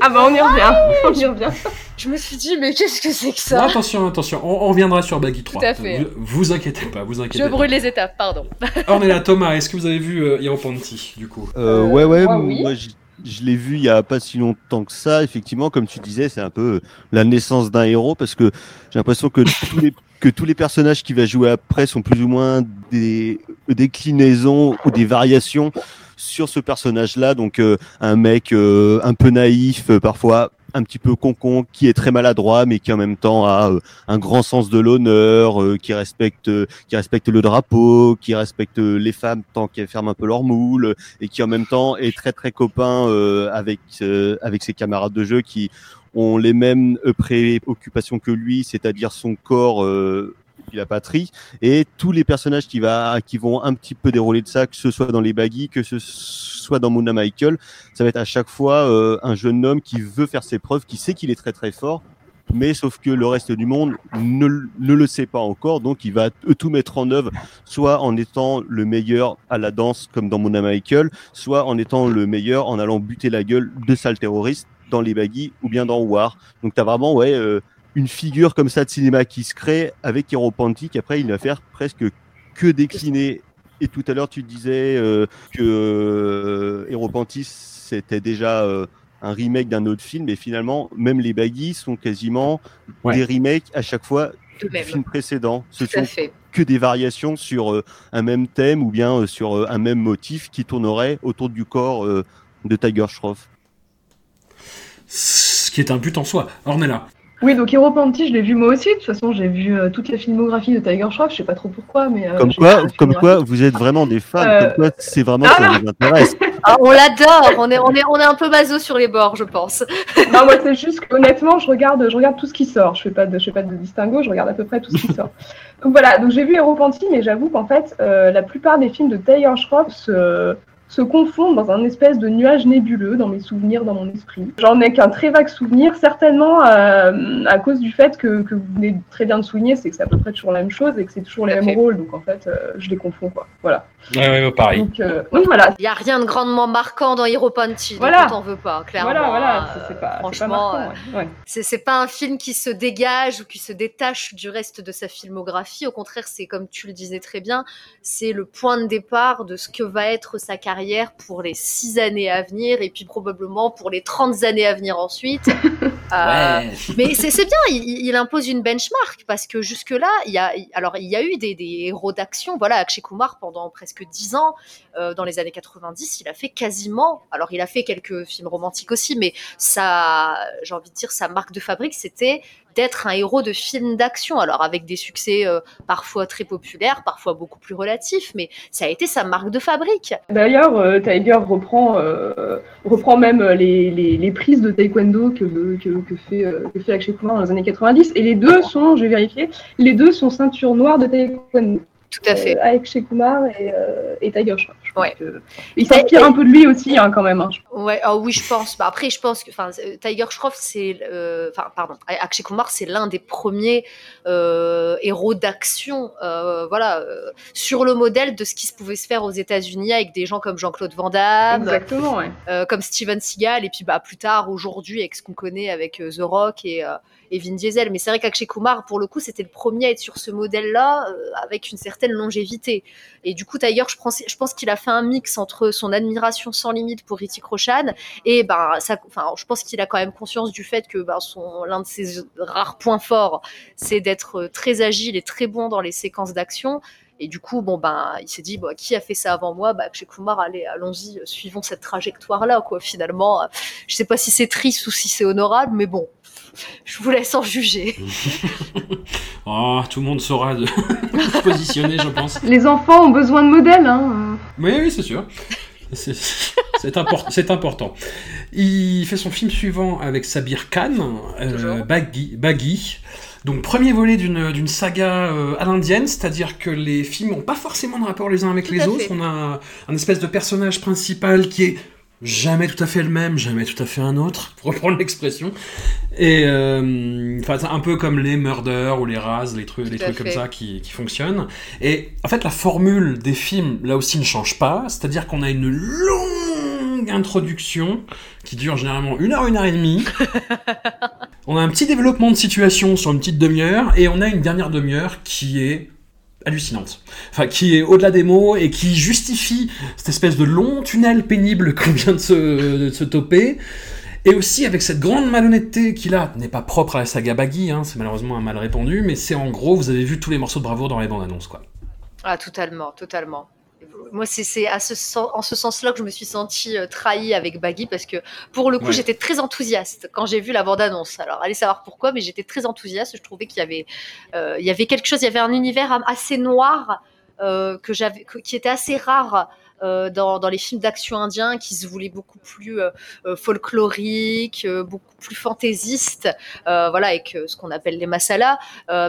Ah bah on y revient, on y revient. Je me suis dit, mais qu'est-ce que c'est que ça? Attention, attention, on, on reviendra sur Baggy 3. Tout à fait. Vous, vous inquiétez pas, vous inquiétez Je pas. brûle les étapes, pardon. Ornella, Thomas, est-ce que vous avez vu euh, du coup? Euh, ouais, ouais, moi, oui. moi je, l'ai vu il y a pas si longtemps que ça. Effectivement, comme tu disais, c'est un peu la naissance d'un héros parce que j'ai l'impression que tous les personnages qui va jouer après sont plus ou moins des déclinaisons ou des variations sur ce personnage-là. Donc euh, un mec euh, un peu naïf, euh, parfois un petit peu concon, qui est très maladroit, mais qui en même temps a euh, un grand sens de l'honneur, euh, qui respecte, qui respecte le drapeau, qui respecte les femmes tant qu'elles ferment un peu leur moule, et qui en même temps est très très copain euh, avec euh, avec ses camarades de jeu qui ont les mêmes euh, préoccupations que lui, c'est-à-dire son corps. Euh, la patrie. Et tous les personnages qui va qui vont un petit peu dérouler de ça que ce soit dans les baggy que ce soit dans Mona Michael ça va être à chaque fois euh, un jeune homme qui veut faire ses preuves qui sait qu'il est très très fort. Mais sauf que le reste du monde ne, ne le sait pas encore. Donc il va tout mettre en œuvre soit en étant le meilleur à la danse comme dans Mona Michael soit en étant le meilleur en allant buter la gueule de sales terroristes dans les baggy ou bien dans War. Donc t'as vraiment ouais euh, une figure comme ça de cinéma qui se crée avec Hero Panty qu'après il va faire presque que décliner. Et tout à l'heure tu disais euh, que euh, Hero Panty c'était déjà euh, un remake d'un autre film et finalement même les baggy sont quasiment Ouais. des remakes à chaque fois De du film précédent. Ce Tout à fait. que des variations sur euh, un même thème ou bien euh, sur euh, un même motif qui tournerait autour du corps euh, de Tiger Shroff. Ce qui est un but en soi. Ornella. Oui, donc Hero Panty, je l'ai vu moi aussi. De toute façon, j'ai vu euh, toute la filmographie de Tiger Shroff. Je sais pas trop pourquoi, mais. euh, Comme quoi, comme quoi, vous êtes vraiment des fans. Euh, Comme quoi, c'est vraiment ah ça vous intéresse. Ah, on l'adore, on est, on, est, on est un peu maso sur les bords, je pense. Non, moi, c'est juste que honnêtement, je regarde, je regarde tout ce qui sort. Je fais pas de, je fais pas de distinguo. Je regarde à peu près tout ce qui sort. Donc voilà. Donc j'ai vu Hero Panty, mais j'avoue qu'en fait, euh, la plupart des films de Tiger Shroff se, se confondent dans un espèce de nuage nébuleux dans mes souvenirs, dans mon esprit. J'en ai qu'un très vague souvenir, certainement euh, à cause du fait que, que vous venez très bien de souligner, c'est que c'est à peu près toujours la même chose et que c'est toujours les mêmes rôles. Donc en fait, euh, je les confonds quoi. Voilà. Ouais, ouais, pareil. Donc euh, oui, voilà. Il n'y a rien de grandement marquant dans Hero Panty, Voilà. donc on t'en veut pas, clairement. Voilà, voilà, hein, c'est- euh, pas, c'est pas franchement, marquant, ouais. Ouais. c'est c'est pas un film qui se dégage ou qui se détache du reste de sa filmographie. Au contraire, c'est comme tu le disais très bien, c'est le point de départ de ce que va être sa carrière pour les six années à venir et puis probablement pour les 30 années à venir ensuite. Euh, Ouais. mais c'est bien, il, il impose une benchmark parce que jusque-là, il y a, alors il y a eu des, des héros d'action. Voilà, Akshay Kumar pendant presque dix ans, euh, dans les années 90, il a fait quasiment. Alors il a fait quelques films romantiques aussi, mais ça, j'ai envie de dire, sa marque de fabrique, c'était d'être un héros de film d'action. Alors avec des succès euh, parfois très populaires, parfois beaucoup plus relatifs, mais ça a été sa marque de fabrique. D'ailleurs, euh, Tiger reprend, euh, reprend même les, les, les prises de taekwondo que, que, que fait, que fait Akshay Kumar dans les années 90. Et les deux sont, j'ai vérifié, les deux sont ceinture noire de taekwondo. Tout à fait. Euh, Akshay Kumar et, euh, et Tiger pense Ouais. Il s'inspire un peu de lui aussi, hein, quand même. hein. Ouais, ah oui, je pense. Bah, après, je pense que, euh, Tiger Shroff, c'est, euh, enfin, pardon, Akshay Kumar, c'est l'un des premiers euh, héros d'action, euh, voilà, sur le modèle de ce qui se pouvait se faire aux États-Unis avec des gens comme Jean-Claude Van Damme, Exactement, ouais. comme Steven Seagal, et puis bah plus tard, aujourd'hui, avec ce qu'on connaît avec The Rock et, Vin Diesel. Mais c'est vrai qu'Akshay Kumar, pour le coup, c'était le premier à être sur ce modèle-là, euh, avec une certaine longévité. Et du coup, Tiger, je pense, qu'il a fait un mix entre son admiration sans limite pour Hrithik Roshan et ben, enfin, je pense qu'il a quand même conscience du fait que ben, l'un de ses rares points forts, c'est d'être très agile et très bon dans les séquences d'action. Et du coup, bon ben, il s'est dit, bon, qui a fait ça avant moi? Bah, Akshay Kumar, allez, allons-y, euh, suivons cette trajectoire-là, quoi. Finalement, euh, je sais pas si c'est triste ou si c'est honorable, mais bon, je vous laisse en juger. Oh, tout le monde saura de se positionner, je pense. Les enfants ont besoin de modèles. Hein. Oui, oui, c'est sûr. C'est c'est import- c'est important. Il fait son film suivant avec Sabir Khan, euh. Baggy, Baggy. Donc premier volet d'une saga euh, à l'indienne, c'est-à-dire que les films n'ont pas forcément de rapport les uns avec Tout les autres. fait. On a un espèce de personnage principal qui est jamais tout à fait le même, jamais tout à fait un autre, pour reprendre l'expression. Et euh, enfin, c'est un peu comme les Murder ou les Raz, les trucs, les Tout trucs comme ça qui, qui fonctionnent. Et en fait, la formule des films, là aussi, ne change pas. C'est-à-dire qu'on a une longue longue introduction qui dure généralement une heure, une heure et demie. on a un petit développement de situation sur une petite demi-heure et on a une dernière demi-heure qui est hallucinante. Enfin, qui est au-delà des mots et qui justifie cette espèce de long tunnel pénible qu'on vient de se, se toper. Et aussi avec cette grande malhonnêteté qui là n'est pas propre à la saga Baggy, hein, c'est malheureusement un mal répandu, mais c'est en gros, vous avez vu tous les morceaux de bravoure dans les bandes annonces, quoi. Ah, totalement, totalement. Moi, c'est ce en ce sens-là que je me suis sentie euh, trahie avec Baggy parce que pour le coup, Ouais. j'étais très enthousiaste quand j'ai vu la bande-annonce. Alors, allez savoir pourquoi, mais j'étais très enthousiaste. Je trouvais qu'il y avait, euh, il y avait quelque chose, il y avait un univers assez noir euh, que j'avais, que- qui était assez rare. euh, dans, dans les films d'action indiens qui se voulaient beaucoup plus euh, folkloriques, euh, beaucoup plus fantaisistes, voilà, avec ce qu'on appelle les masalas,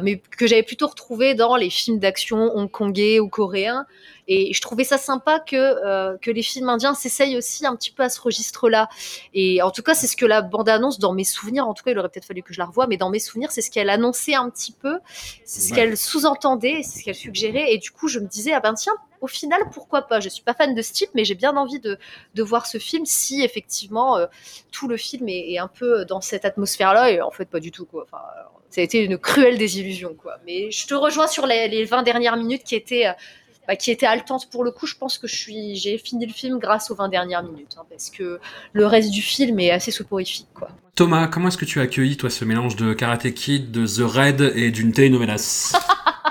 mais que j'avais plutôt retrouvé dans les films d'action hongkongais ou coréens. Et je trouvais ça sympa que, euh, que les films indiens s'essayent aussi un petit peu à ce registre-là. Et en tout cas, c'est ce que la bande-annonce, dans mes souvenirs, en tout cas, il aurait peut-être fallu que je la revoie, mais dans mes souvenirs, c'est ce qu'elle annonçait un petit peu, c'est ce Ouais. qu'elle sous-entendait, c'est ce qu'elle suggérait. Et du coup, je me disais, ah ben tiens, au final, pourquoi pas? Je suis pas fan de ce type, mais j'ai bien envie de, de voir ce film si effectivement euh, tout le film est, est un peu dans cette atmosphère-là. Et en fait, pas du tout, quoi. Enfin, alors, ça a été une cruelle désillusion, quoi. Mais je te rejoins sur les, les 20 dernières minutes qui étaient. Bah, qui était haletante pour le coup. Je pense que je suis, j'ai fini le film grâce aux 20 dernières minutes, hein, parce que le reste du film est assez soporifique, quoi. Thomas, comment est-ce que tu as accueilli, toi, ce mélange de Karate Kid, de The Raid et d'une telenovelas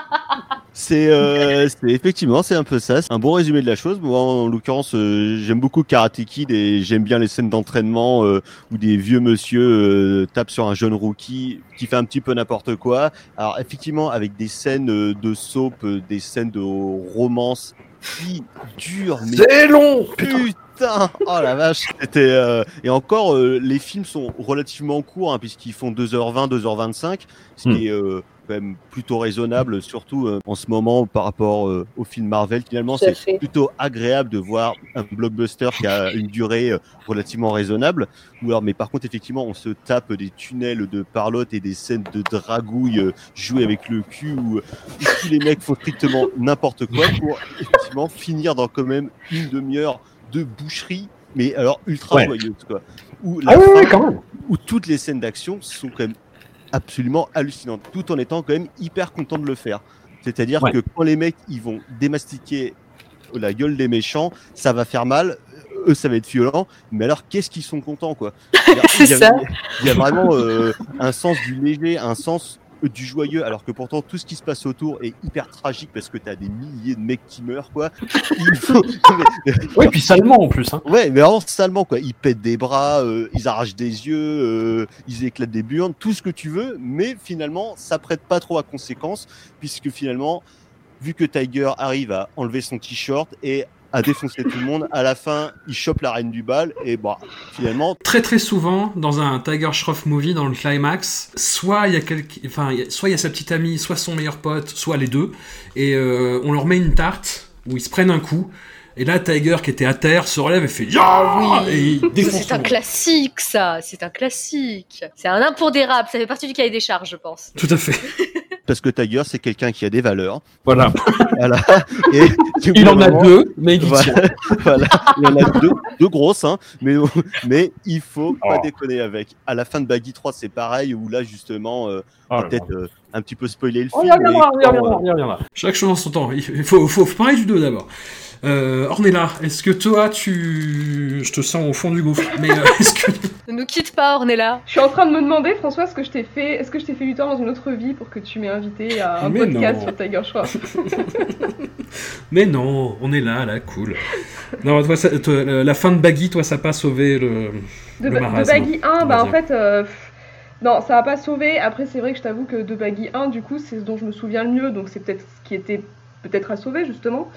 C'est euh, c'est- effectivement c'est un peu ça, c'est un bon résumé de la chose. Moi en l'occurrence euh, j'aime beaucoup Karate Kid et j'aime bien les scènes d'entraînement euh, où des vieux monsieur euh, tapent sur un jeune rookie qui fait un petit peu n'importe quoi. Alors effectivement avec des scènes euh, de soap, euh, des scènes de romance qui durent mais C'est long Putain, oh la vache, c'était euh, et encore euh, les films sont relativement courts hein, puisqu'ils font 2h20, 2h25, ce Hmm. qui est euh, quand même plutôt raisonnable, surtout euh, en ce moment par rapport euh, au film Marvel. Finalement, c'est plutôt agréable de voir un blockbuster qui a une durée euh, relativement raisonnable. Ou alors, mais par contre, effectivement, on se tape des tunnels de parlotte et des scènes de dragouille euh, jouées avec le cul où, où tous les mecs font strictement n'importe quoi pour effectivement finir dans quand même une demi-heure de boucherie, mais alors ultra Ouais. joyeuse quoi. Où la Ah oui, fin- oui, quand même. où toutes les scènes d'action sont quand même absolument hallucinantes, tout en étant quand même hyper content de le faire. C'est-à-dire Ouais. que quand les mecs ils vont démastiquer la gueule des méchants, ça va faire mal, eux ça va être violent, mais alors qu'est-ce qu'ils sont contents quoi Il y a- C'est il y a- ça. Il y a vraiment euh, un sens du léger, un sens euh, du joyeux, alors que pourtant tout ce qui se passe autour est hyper tragique parce que t'as des milliers de mecs qui meurent quoi. Il faut- Oui, puis salement en plus. Hein. Ouais, mais vraiment salement quoi. Ils pètent des bras, euh, ils arrachent des yeux, euh, ils éclatent des burnes, tout ce que tu veux, mais finalement ça prête pas trop à conséquence puisque finalement, vu que Tiger arrive à enlever son t-shirt et à défoncer tout le monde, à la fin il chope la reine du bal et bah finalement Très très souvent, dans un Tiger Shroff movie, dans le climax, soit il y a quelqu'un, enfin, soit il y a sa petite amie, soit son meilleur pote, soit les deux, et euh, on leur met une tarte où ils se prennent un coup. Et là, Tiger qui était à terre se relève et fait Ah défonce C'est un classique, ça. C'est un classique. C'est un impondérable. Ça fait partie du cahier des charges, je pense. Tout à fait. parce que Tiger c'est quelqu'un qui a des valeurs. Voilà. Voilà. Et Il en a deux, mais il y Voilà, tient. voilà. il en a deux, deux grosses, hein, mais, mais il faut pas Oh. déconner avec. À la fin de Baggy 3, c'est pareil, où là, justement, euh, on Oh peut-être euh, un petit peu spoiler le film. reviendra, reviendra, reviendra. Chaque chose en son temps. Il faut, faut, faut parler du 2 d'abord. Euh, Ornella, est-ce que toi, tu. Je te sens au fond du gouffre, mais euh, est-ce que. Ne nous quitte pas, Ornella. Je suis en train de me demander, François, ce que je t'ai fait, est-ce que je t'ai fait du tort dans une autre vie pour que tu m'aies invité à un Mais podcast non. sur Tiger Shroff Mais non, on est là, là, cool. Non, toi, ça- toi, la fin de Baggy, toi, ça n'a pas sauvé le. De, Le de Baggy 1, on bah en fait, euh, non, ça va pas sauvé. Après, c'est vrai que je t'avoue que de Baggy 1, du coup, c'est ce dont je me souviens le mieux, donc c'est peut-être ce qui était peut-être à sauver, justement.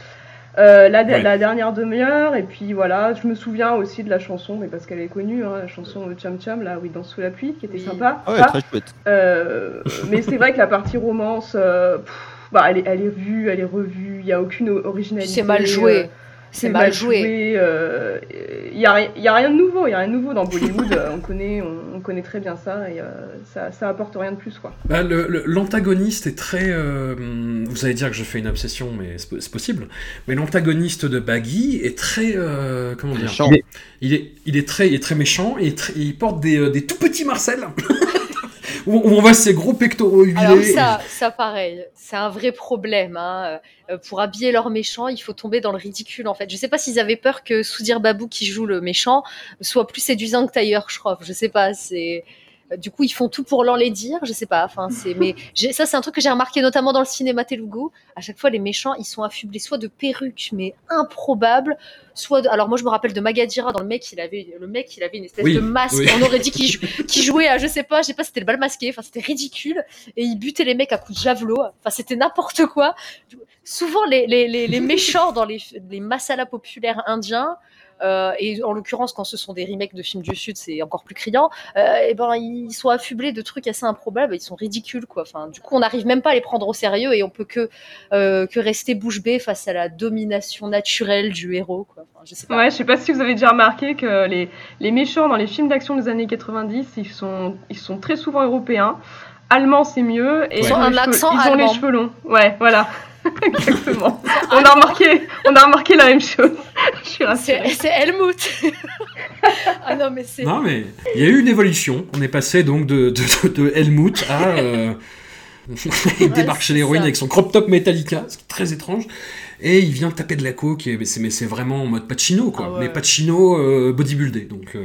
Euh, la, Ouais. la dernière demi-heure, et puis voilà, je me souviens aussi de la chanson, mais parce qu'elle est connue, hein, la chanson Cham Cham, là, où il danse sous la pluie, qui était Oui. sympa. Ah ouais, Ça. très chouette. Euh, mais c'est vrai que la partie romance, euh, pff, bah, elle, est, elle est vue, elle est revue, il n'y a aucune originalité. C'est mal joué. Euh, C'est mal joué. euh, Il n'y a, il y a rien de nouveau. Il y a rien de nouveau dans Bollywood. euh, on, connaît, on, on connaît très bien ça et euh, ça, ça apporte rien de plus. quoi. Bah, le- le- L'antagoniste est très. euh, vous allez dire que je fais une obsession, mais c'est po- c'est possible. Mais l'antagoniste de Baggy est très. euh, comment dire? Méchant. il est, il est très, il est très méchant et très- il porte des, euh, des tout petits Marcel. où, on voit ses gros pectoraux huilés. Alors ça, ça pareil, c'est un vrai problème. hein. Euh, Pour habiller leurs méchants, il faut tomber dans le ridicule en fait. Je sais pas s'ils avaient peur que Soudir Babou qui joue le méchant soit plus séduisant que Tiger Shroff. Je sais pas. C'est du coup ils font tout pour l'enlaidir. Je sais pas. Enfin c'est mais j'ai- ça c'est un truc que j'ai remarqué notamment dans le cinéma Telugu. À chaque fois les méchants ils sont affublés soit de perruques mais improbables, soit de... alors moi je me rappelle de Magadira dans le mec il avait le mec il avait une espèce Oui, de masque. oui. On aurait dit qu'il jou- qu'il jouait à je sais pas, je sais pas c'était le bal masqué. Enfin c'était ridicule et il butait les mecs à coups de javelot. Enfin, c'était n'importe quoi. Souvent, les, les, les, les méchants dans les, les masalas populaires indiens, euh, et en l'occurrence, quand ce sont des remakes de films du Sud, c'est encore plus criant, euh, et ben, ils sont affublés de trucs assez improbables, ils sont ridicules, quoi. Enfin, du coup, on n'arrive même pas à les prendre au sérieux et on peut que, euh, que rester bouche bée face à la domination naturelle du héros, quoi. Enfin, je sais pas. Ouais, je sais pas si vous avez déjà remarqué que les, les méchants dans les films d'action des années 90, ils sont, ils sont très souvent européens. Allemands, c'est mieux. Et Ils ont un les cheveux, accent ils ont les allemand. cheveux longs. Ouais, voilà. Exactement. on, a remarqué, on a remarqué la même chose. je suis rassurée. C'est Helmut. ah non, mais c'est. Non, mais il y a eu une évolution. On est passé donc de, de, de, de Helmut à. euh, il débarque chez c'est l'héroïne avec son crop top Metallica, ce qui est très étrange. Et il vient taper de la coke, et, mais c'est vraiment en mode Pacino, quoi. Ah ouais. Mais Pacino euh, bodybuildé, donc euh,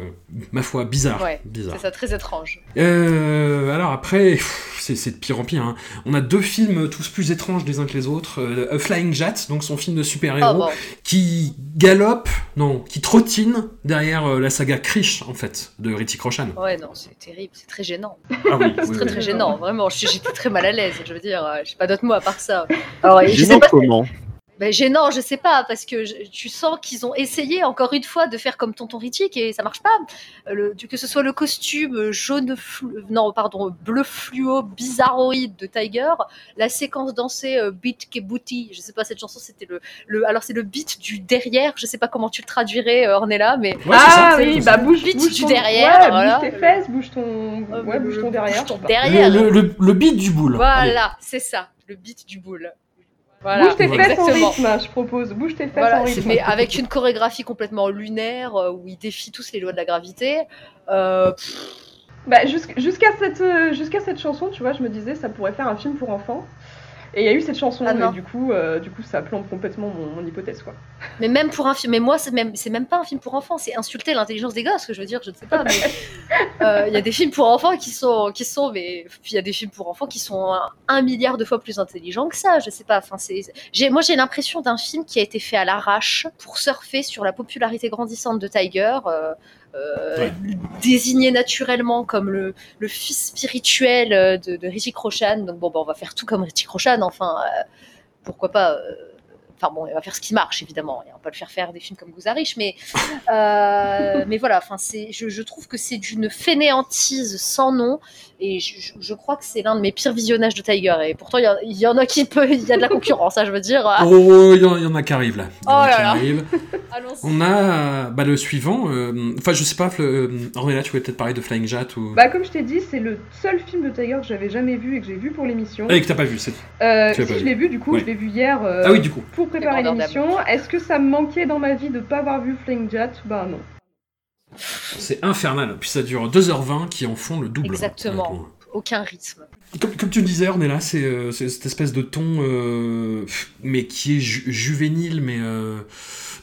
ma foi, bizarre. Ouais, bizarre. c'est ça, très étrange. Euh, alors après, c'est de pire en pire. hein. On a deux films tous plus étranges les uns que les autres. Euh, A Flying Jet, donc son film de super-héros, Ah bon. qui galope, non, qui trottine derrière euh, la saga Krish, en fait, de Ritchie Roshan. Ouais, non, c'est terrible, c'est très gênant. Ah oui, C'est oui, très oui. très gênant, vraiment. je- J'étais très mal à l'aise. Je veux dire, euh, j'ai pas d'autres mots à part ça. Alors, je sais pas. comment? Ben, gênant, je sais pas, parce que je- tu sens qu'ils ont essayé encore une fois de faire comme Tonton Ritchie et ça marche pas. Euh, Le, que ce soit le costume jaune, flu- non, pardon, bleu fluo, bizarroïde de Tiger, la séquence dansée euh, Beat Ke Booty, je sais pas, cette chanson c'était le, le. Alors c'est le beat du derrière, je sais pas comment tu le traduirais, euh, Ornella, mais. Ouais, ah oui, bah bouge, Vite bouge du ton- derrière, ouais, voilà. bouge tes fesses, bouge ton, ouais, bouge ton derrière. ton. Le, le, le, le beat du boule. Voilà, c'est ça, le beat du boule. Voilà, bouge tes fesses en rythme, je propose. Bouge tes fesses Voilà, en rythme. mais avec une chorégraphie complètement lunaire euh, où ils défient tous les lois de la gravité. Euh, Bah, jusqu'- jusqu'à cette, euh, jusqu'à cette chanson, tu vois, je me disais, ça pourrait faire un film pour enfants. Et il y a eu cette chanson, Ah non. du coup, euh, du coup, ça plombe complètement mon, mon hypothèse, quoi. mais même pour un film, mais moi c'est même c'est même pas un film pour enfants, c'est insulter l'intelligence des gosses que je veux dire, je ne sais pas. Mais euh, il y a des films pour enfants qui sont qui sont, mais puis il y a des films pour enfants qui sont un, un milliard de fois plus intelligents que ça. Je sais pas. Enfin c'est j'ai moi j'ai l'impression d'un film qui a été fait à l'arrache pour surfer sur la popularité grandissante de Tiger. euh, euh, Ouais. désigné naturellement comme le, le fils spirituel euh, de, de Richie Crochan. Donc bon, bah, on va faire tout comme Richie Crochan. Enfin, euh, pourquoi pas. euh, Enfin bon, il va faire ce qui marche évidemment. Et on va pas le faire faire des films comme Gouzarich, mais euh, mais voilà. Enfin, c'est, je, je trouve que c'est d'une fainéantise sans nom. Et je, crois que c'est l'un de mes pires visionnages de Tiger. Et pourtant, il y, en a qui peut, il y a de la concurrence. hein, je veux dire. Oh, il y, en- il y en a qui arrivent là. Oh là là. On a bah, le suivant. euh, Enfin, je sais pas, euh, Ornella, tu voulais peut-être parler de Flying Jet ou. Bah, comme je t'ai dit, c'est le seul film de Tiger que j'avais jamais vu et que j'ai vu pour l'émission. Ah, et que t'as pas vu, c'est. Euh, si, pas je vu. l'ai vu, du coup, Ouais. je l'ai vu hier euh, Ah oui, du coup. pour préparer l'émission. Est-ce que ça me manquait dans ma vie de pas avoir vu Flying Jet Bah non. C'est infernal. Puis ça dure 2h20 qui en font le double. Exactement. honnêtement. Aucun rythme. Comme, comme tu le disais, Ornella, c'est euh, cette espèce de ton, euh, mais qui est ju- juvénile, mais euh,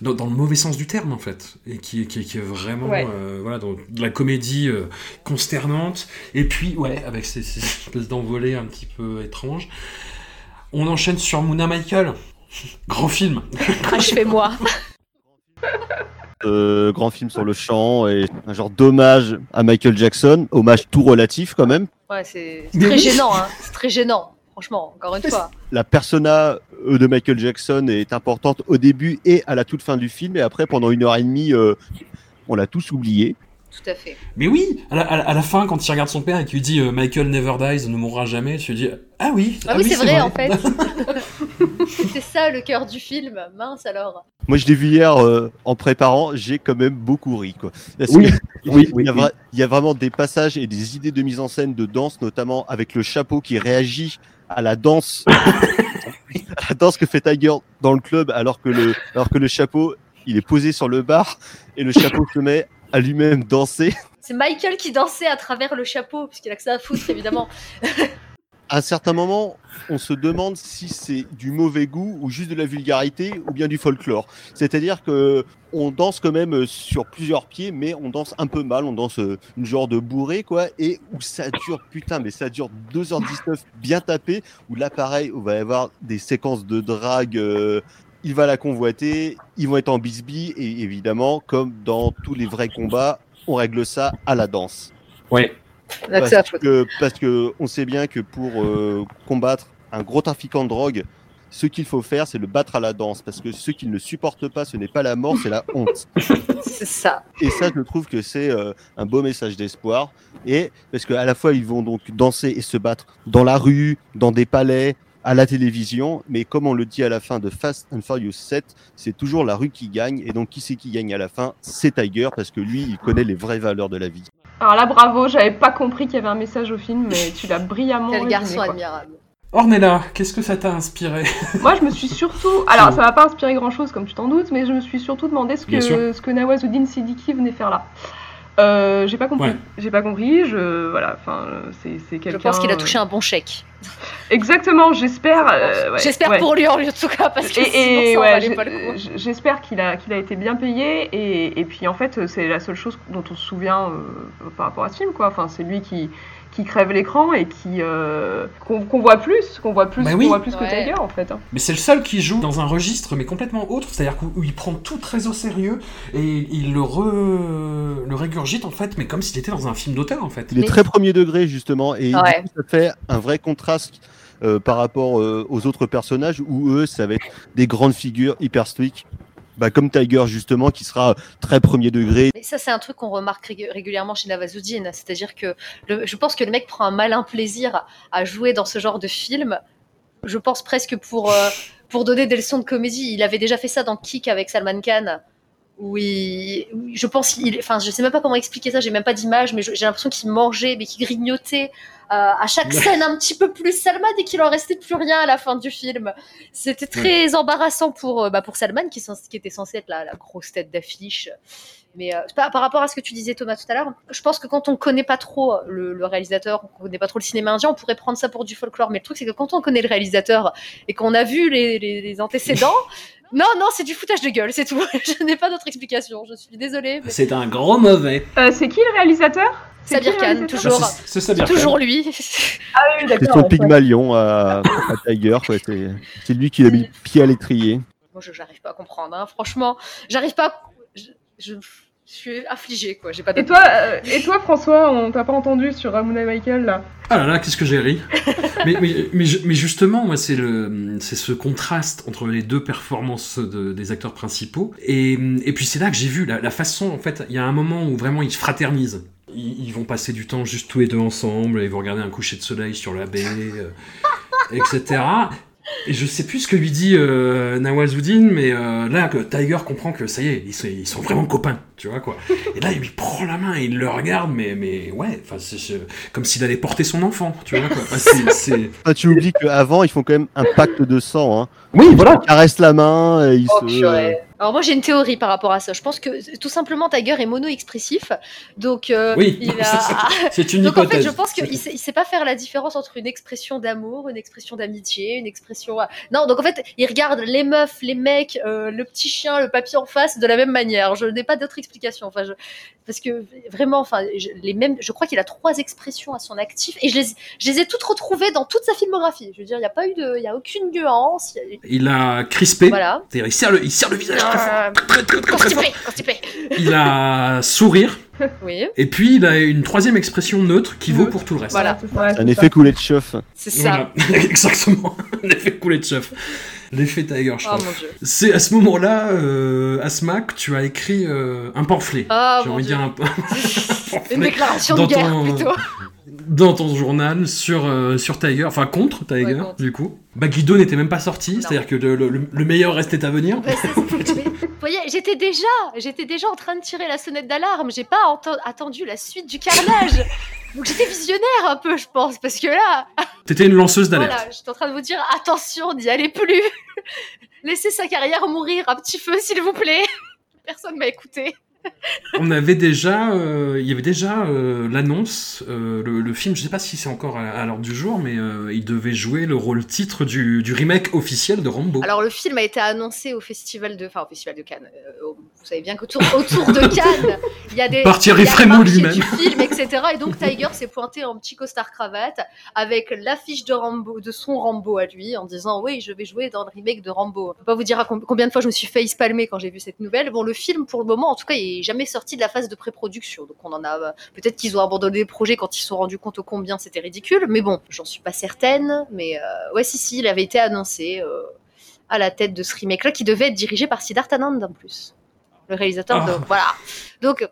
dans, dans le mauvais sens du terme, en fait. Et qui, qui, qui est vraiment Ouais. euh, voilà, dans de la comédie euh, consternante. Et puis, ouais, avec ces, ces espèces d'envolées un petit peu étranges. On enchaîne sur Mouna Michael. Grand film. Achevez-moi. Euh, grand film sur le chant et un genre d'hommage à Michael Jackson, hommage tout relatif quand même. Ouais, c'est très gênant, hein. C'est très gênant. Franchement, encore une fois. La persona euh, de Michael Jackson est importante au début et à la toute fin du film et après pendant une heure et demie, euh, on l'a tous oublié. Tout à fait. Mais oui, à la, à fin, quand il regarde son père et qu'il lui dit euh, Michael never dies, ne mourra jamais, tu te dis Ah oui, Ah oui, c'est vrai, en fait. C'était ça le cœur du film. Mince alors. Moi, je l'ai vu hier euh, en préparant, j'ai quand même beaucoup ri. Quoi. Parce Oui, que oui, il, oui, y a oui. vra- il y a vraiment des passages et des idées de mise en scène de danse, notamment avec le chapeau qui réagit à la danse, à la danse que fait Tiger dans le club, alors que le, alors que le chapeau, il est posé sur le bar et le chapeau se met à lui-même danser. C'est Michael qui dansait à travers le chapeau, puisqu'il a que ça à foutre, évidemment. À un certain moment, on se demande si c'est du mauvais goût ou juste de la vulgarité ou bien du folklore. C'est-à-dire que on danse quand même sur plusieurs pieds, mais on danse un peu mal, on danse euh, une genre de bourré, quoi, et où ça dure, putain, mais ça dure 2h19 bien tapé, où là, pareil, on va avoir des séquences de drague. euh, il va la convoiter, ils vont être en bisbille, et évidemment, comme dans tous les vrais combats, on règle ça à la danse. Ouais. À Parce que, parce que on sait bien que pour euh, combattre un gros trafiquant de drogue, ce qu'il faut faire, c'est le battre à la danse. Parce que ce qu'il ne supporte pas, ce n'est pas la mort, c'est la honte. C'est ça. Et ça, je trouve que c'est euh, un beau message d'espoir. Et parce qu'à la fois, ils vont donc danser et se battre dans la rue, dans des palais, à la télévision. Mais comme on le dit à la fin de Fast and Furious 7, c'est toujours la rue qui gagne. Et donc, qui c'est qui gagne à la fin? C'est Tiger, parce que lui, il connaît les vraies valeurs de la vie. Alors là, bravo, j'avais pas compris qu'il y avait un message au film, mais tu l'as brillamment Quel résumé, garçon quoi. admirable. Ornella, qu'est-ce que ça t'a inspiré Moi, je me suis surtout. Alors, ça m'a pas inspiré grand chose, comme tu t'en doutes, mais je me suis surtout demandé ce que, ce que Nawazuddin Siddiqui venait faire là. Euh, j'ai pas compris. Ouais. J'ai pas compris. Je voilà. Enfin, euh, c'est c'est Je quelqu'un. pense qu'il a euh, touché un bon chèque. Exactement. J'espère. euh, ouais, J'espère ouais. pour lui en tout cas, parce que Et, sinon et ça en ouais, valait j'ai- pas le coup. j- j'espère qu'il a, qu'il a été bien payé et, et puis en fait c'est la seule chose dont on se souvient euh, par rapport à ce film quoi. Enfin c'est lui qui, qui crève l'écran et qui euh, qu'on voit plus, qu'on voit plus, Bah qu'on voit plus que. Tiger en fait. hein. Mais c'est le seul qui joue dans un registre mais complètement autre, c'est-à-dire où où il prend tout très au sérieux et il le, re... le régurgite en fait, mais comme s'il était dans un film d'auteur en fait. Il est Mais- très premier degré justement et Ouais. du coup, ça fait un vrai contraste euh, par rapport euh, aux autres personnages où eux ça va être des grandes figures hyper stoïques bah, comme Tiger justement qui sera très premier degré Mais ça, c'est un truc qu'on remarque rég- régulièrement chez Navazuddin. C'est-à-dire que je pense que le mec prend un malin plaisir à jouer dans ce genre de film. Je pense presque pour, euh, pour donner des leçons de comédie. Il avait déjà fait ça dans Kick avec Salman Khan. Où il, où je pense, il, enfin, je sais même pas comment expliquer ça, j'ai même pas d'image, mais j'ai l'impression qu'il mangeait, mais qu'il grignotait euh, à chaque scène un petit peu plus Salman et qu'il en restait plus rien à la fin du film. C'était très embarrassant pour, euh, bah, pour Salman, qui, était censé être la, la grosse tête d'affiche. Mais euh, par, par rapport à ce que tu disais Thomas tout à l'heure, je pense que quand on connaît pas trop le, le réalisateur, on connaît pas trop le cinéma indien, on pourrait prendre ça pour du folklore. Mais le truc c'est que quand on connaît le réalisateur et qu'on a vu les, les- les antécédents, non non c'est du foutage de gueule, c'est tout. je n'ai pas d'autre explication. Je suis désolée. mais- C'est un gros mauvais. Euh, c'est qui le réalisateur? C'est Sabir Khan, toujours, Ah, c'est- c'est Sabir Khan. toujours lui. Ah oui, c'est d'accord. son ouais. Pygmalion à, à Tiger quoi. c'est c'est lui qui a mis le pied à l'étrier Moi je j'arrive pas à comprendre. hein. Franchement, j'arrive pas. à- Je, je- je suis affligée quoi. J'ai pas. Et toi, euh, et toi François, on t'a pas entendu sur Ramona Michael là? Ah là là, qu'est-ce que j'ai ri? Mais, mais, mais, ju- mais justement, moi, c'est le, c'est ce contraste entre les deux performances de- des acteurs principaux. Et, et puis c'est là que j'ai vu la, la façon, en fait, il y a un moment où vraiment ils se fraternisent. Ils, ils vont passer du temps juste tous les deux ensemble, ils vont regarder un coucher de soleil sur la baie, euh, etc. Et je sais plus ce que lui dit euh, Nawazuddin, mais euh, là, que Tiger comprend que ça y est, ils sont, ils sont vraiment copains, tu vois quoi. Et là, il lui prend la main et il le regarde, mais, mais ouais, c'est comme s'il allait porter son enfant, tu vois quoi. C'est- c'est... Ah, tu oublies qu'avant ils font quand même un pacte de sang hein. Oui, voilà. ils caressent la main et ils Oh, se purée. Alors moi j'ai une théorie par rapport à ça. Je pense que tout simplement Tiger est mono-expressif, donc euh, Oui, il c'est a... ça. C'est une Donc en fait, je pense qu'il sait, il sait pas faire la différence entre une expression d'amour, une expression d'amitié, une expression. Non, donc en fait, il regarde les meufs, les mecs, euh, le petit chien, le papier en face de la même manière. Je n'ai pas d'autre explication. Enfin, je... parce que vraiment, enfin, je, les mêmes. Je crois qu'il a trois expressions à son actif et je les, je les ai toutes retrouvées dans toute sa filmographie. Je veux dire, il n'y a pas eu de, il y a aucune nuance. il a- Il a crispé, Voilà. c'est-à-dire il serre le, il serre le visage Euh, très, très, très, très fort. Constipé, constipé. Il a sourire, Oui, et puis il a une troisième expression neutre qui vaut pour tout le reste. Voilà. Ouais, un ça. effet coulé de chauffe c'est ça. Voilà. Exactement. L'effet coulé de chef. L'effet Tiger, je Oh trouve. mon dieu. C'est à ce moment-là, euh, Asma, que tu as écrit euh, un pamphlet. Ah J'ai envie de dire un, un Une pamphlet déclaration de guerre ton- plutôt. Dans ton journal sur, euh, sur Tiger, enfin contre Tiger, Ouais, contre. du coup. Baggy 2 n'était même pas sorti, c'est-à-dire que le, le- le meilleur restait à venir. Bah, vous voyez, j'étais déjà, j'étais déjà en train de tirer la sonnette d'alarme. J'ai pas attendu la suite du carnage. Donc j'étais visionnaire un peu, je pense, parce que là, T'étais une lanceuse d'alerte. voilà, j'étais en train de vous dire attention, n'y allez plus. Laissez sa carrière mourir un petit feu, s'il vous plaît. Personne m'a écouté. On avait déjà, euh, il y avait déjà euh, l'annonce, euh, le, le film, je sais pas si c'est encore à, à l'ordre du jour, mais il devait jouer le rôle titre du, du remake officiel de Rambo. Alors le film a été annoncé au festival de, enfin au festival de Cannes. Vous savez bien qu'autour autour de Cannes, il y a des Par Thierry il y a le Frémaux marché lui-même. du film, etc. Et donc Tiger s'est pointé en petit costard cravate avec l'affiche de Rambo, de son Rambo à lui, en disant oui, je vais jouer dans le remake de Rambo. Je peux pas vous dire à combien de fois je me suis fait palmer quand j'ai vu cette nouvelle. Bon, le film pour le moment, en tout cas, il est jamais sorti de la phase de pré-production. Donc on en a euh, peut-être qu'ils ont abandonné le projet quand ils se sont rendus compte au combien c'était ridicule. Mais bon, j'en suis pas certaine. Mais euh, ouais, si si, il avait été annoncé. euh, à la tête de ce remake-là, qui devait être dirigé par Siddhartha Anand en plus, le réalisateur de Ah. voilà. Donc euh,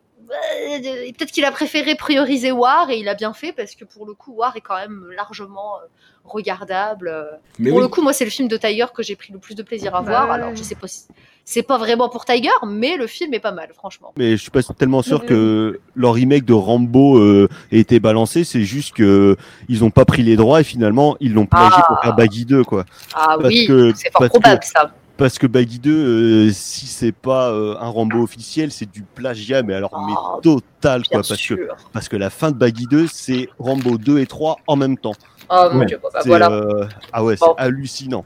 peut-être qu'il a préféré prioriser War et il a bien fait parce que pour le coup War est quand même largement euh, regardable. Mais pour oui. le coup, moi c'est le film de Tiger que j'ai pris le plus de plaisir à voir. Ouais. Alors je sais pas si c'est pas vraiment pour Tiger, mais le film est pas mal, franchement. Mais je suis pas tellement sûr que leur remake de Rambo euh, ait été balancé. C'est juste que ils ont pas pris les droits et finalement ils l'ont plagié pour Ah. faire Baggy 2 quoi. Ah Parce oui, que- c'est fort probable que- ça. Parce que Baggy 2, euh, si c'est pas euh, un Rambo officiel, c'est du plagiat, mais alors mais Oh, total quoi. Parce que parce que la fin de Baggy 2, c'est Rambo 2 et 3 en même temps. Oh mon Ouais. dieu, bah, C'est, voilà. euh, ah ouais, Bon. c'est hallucinant.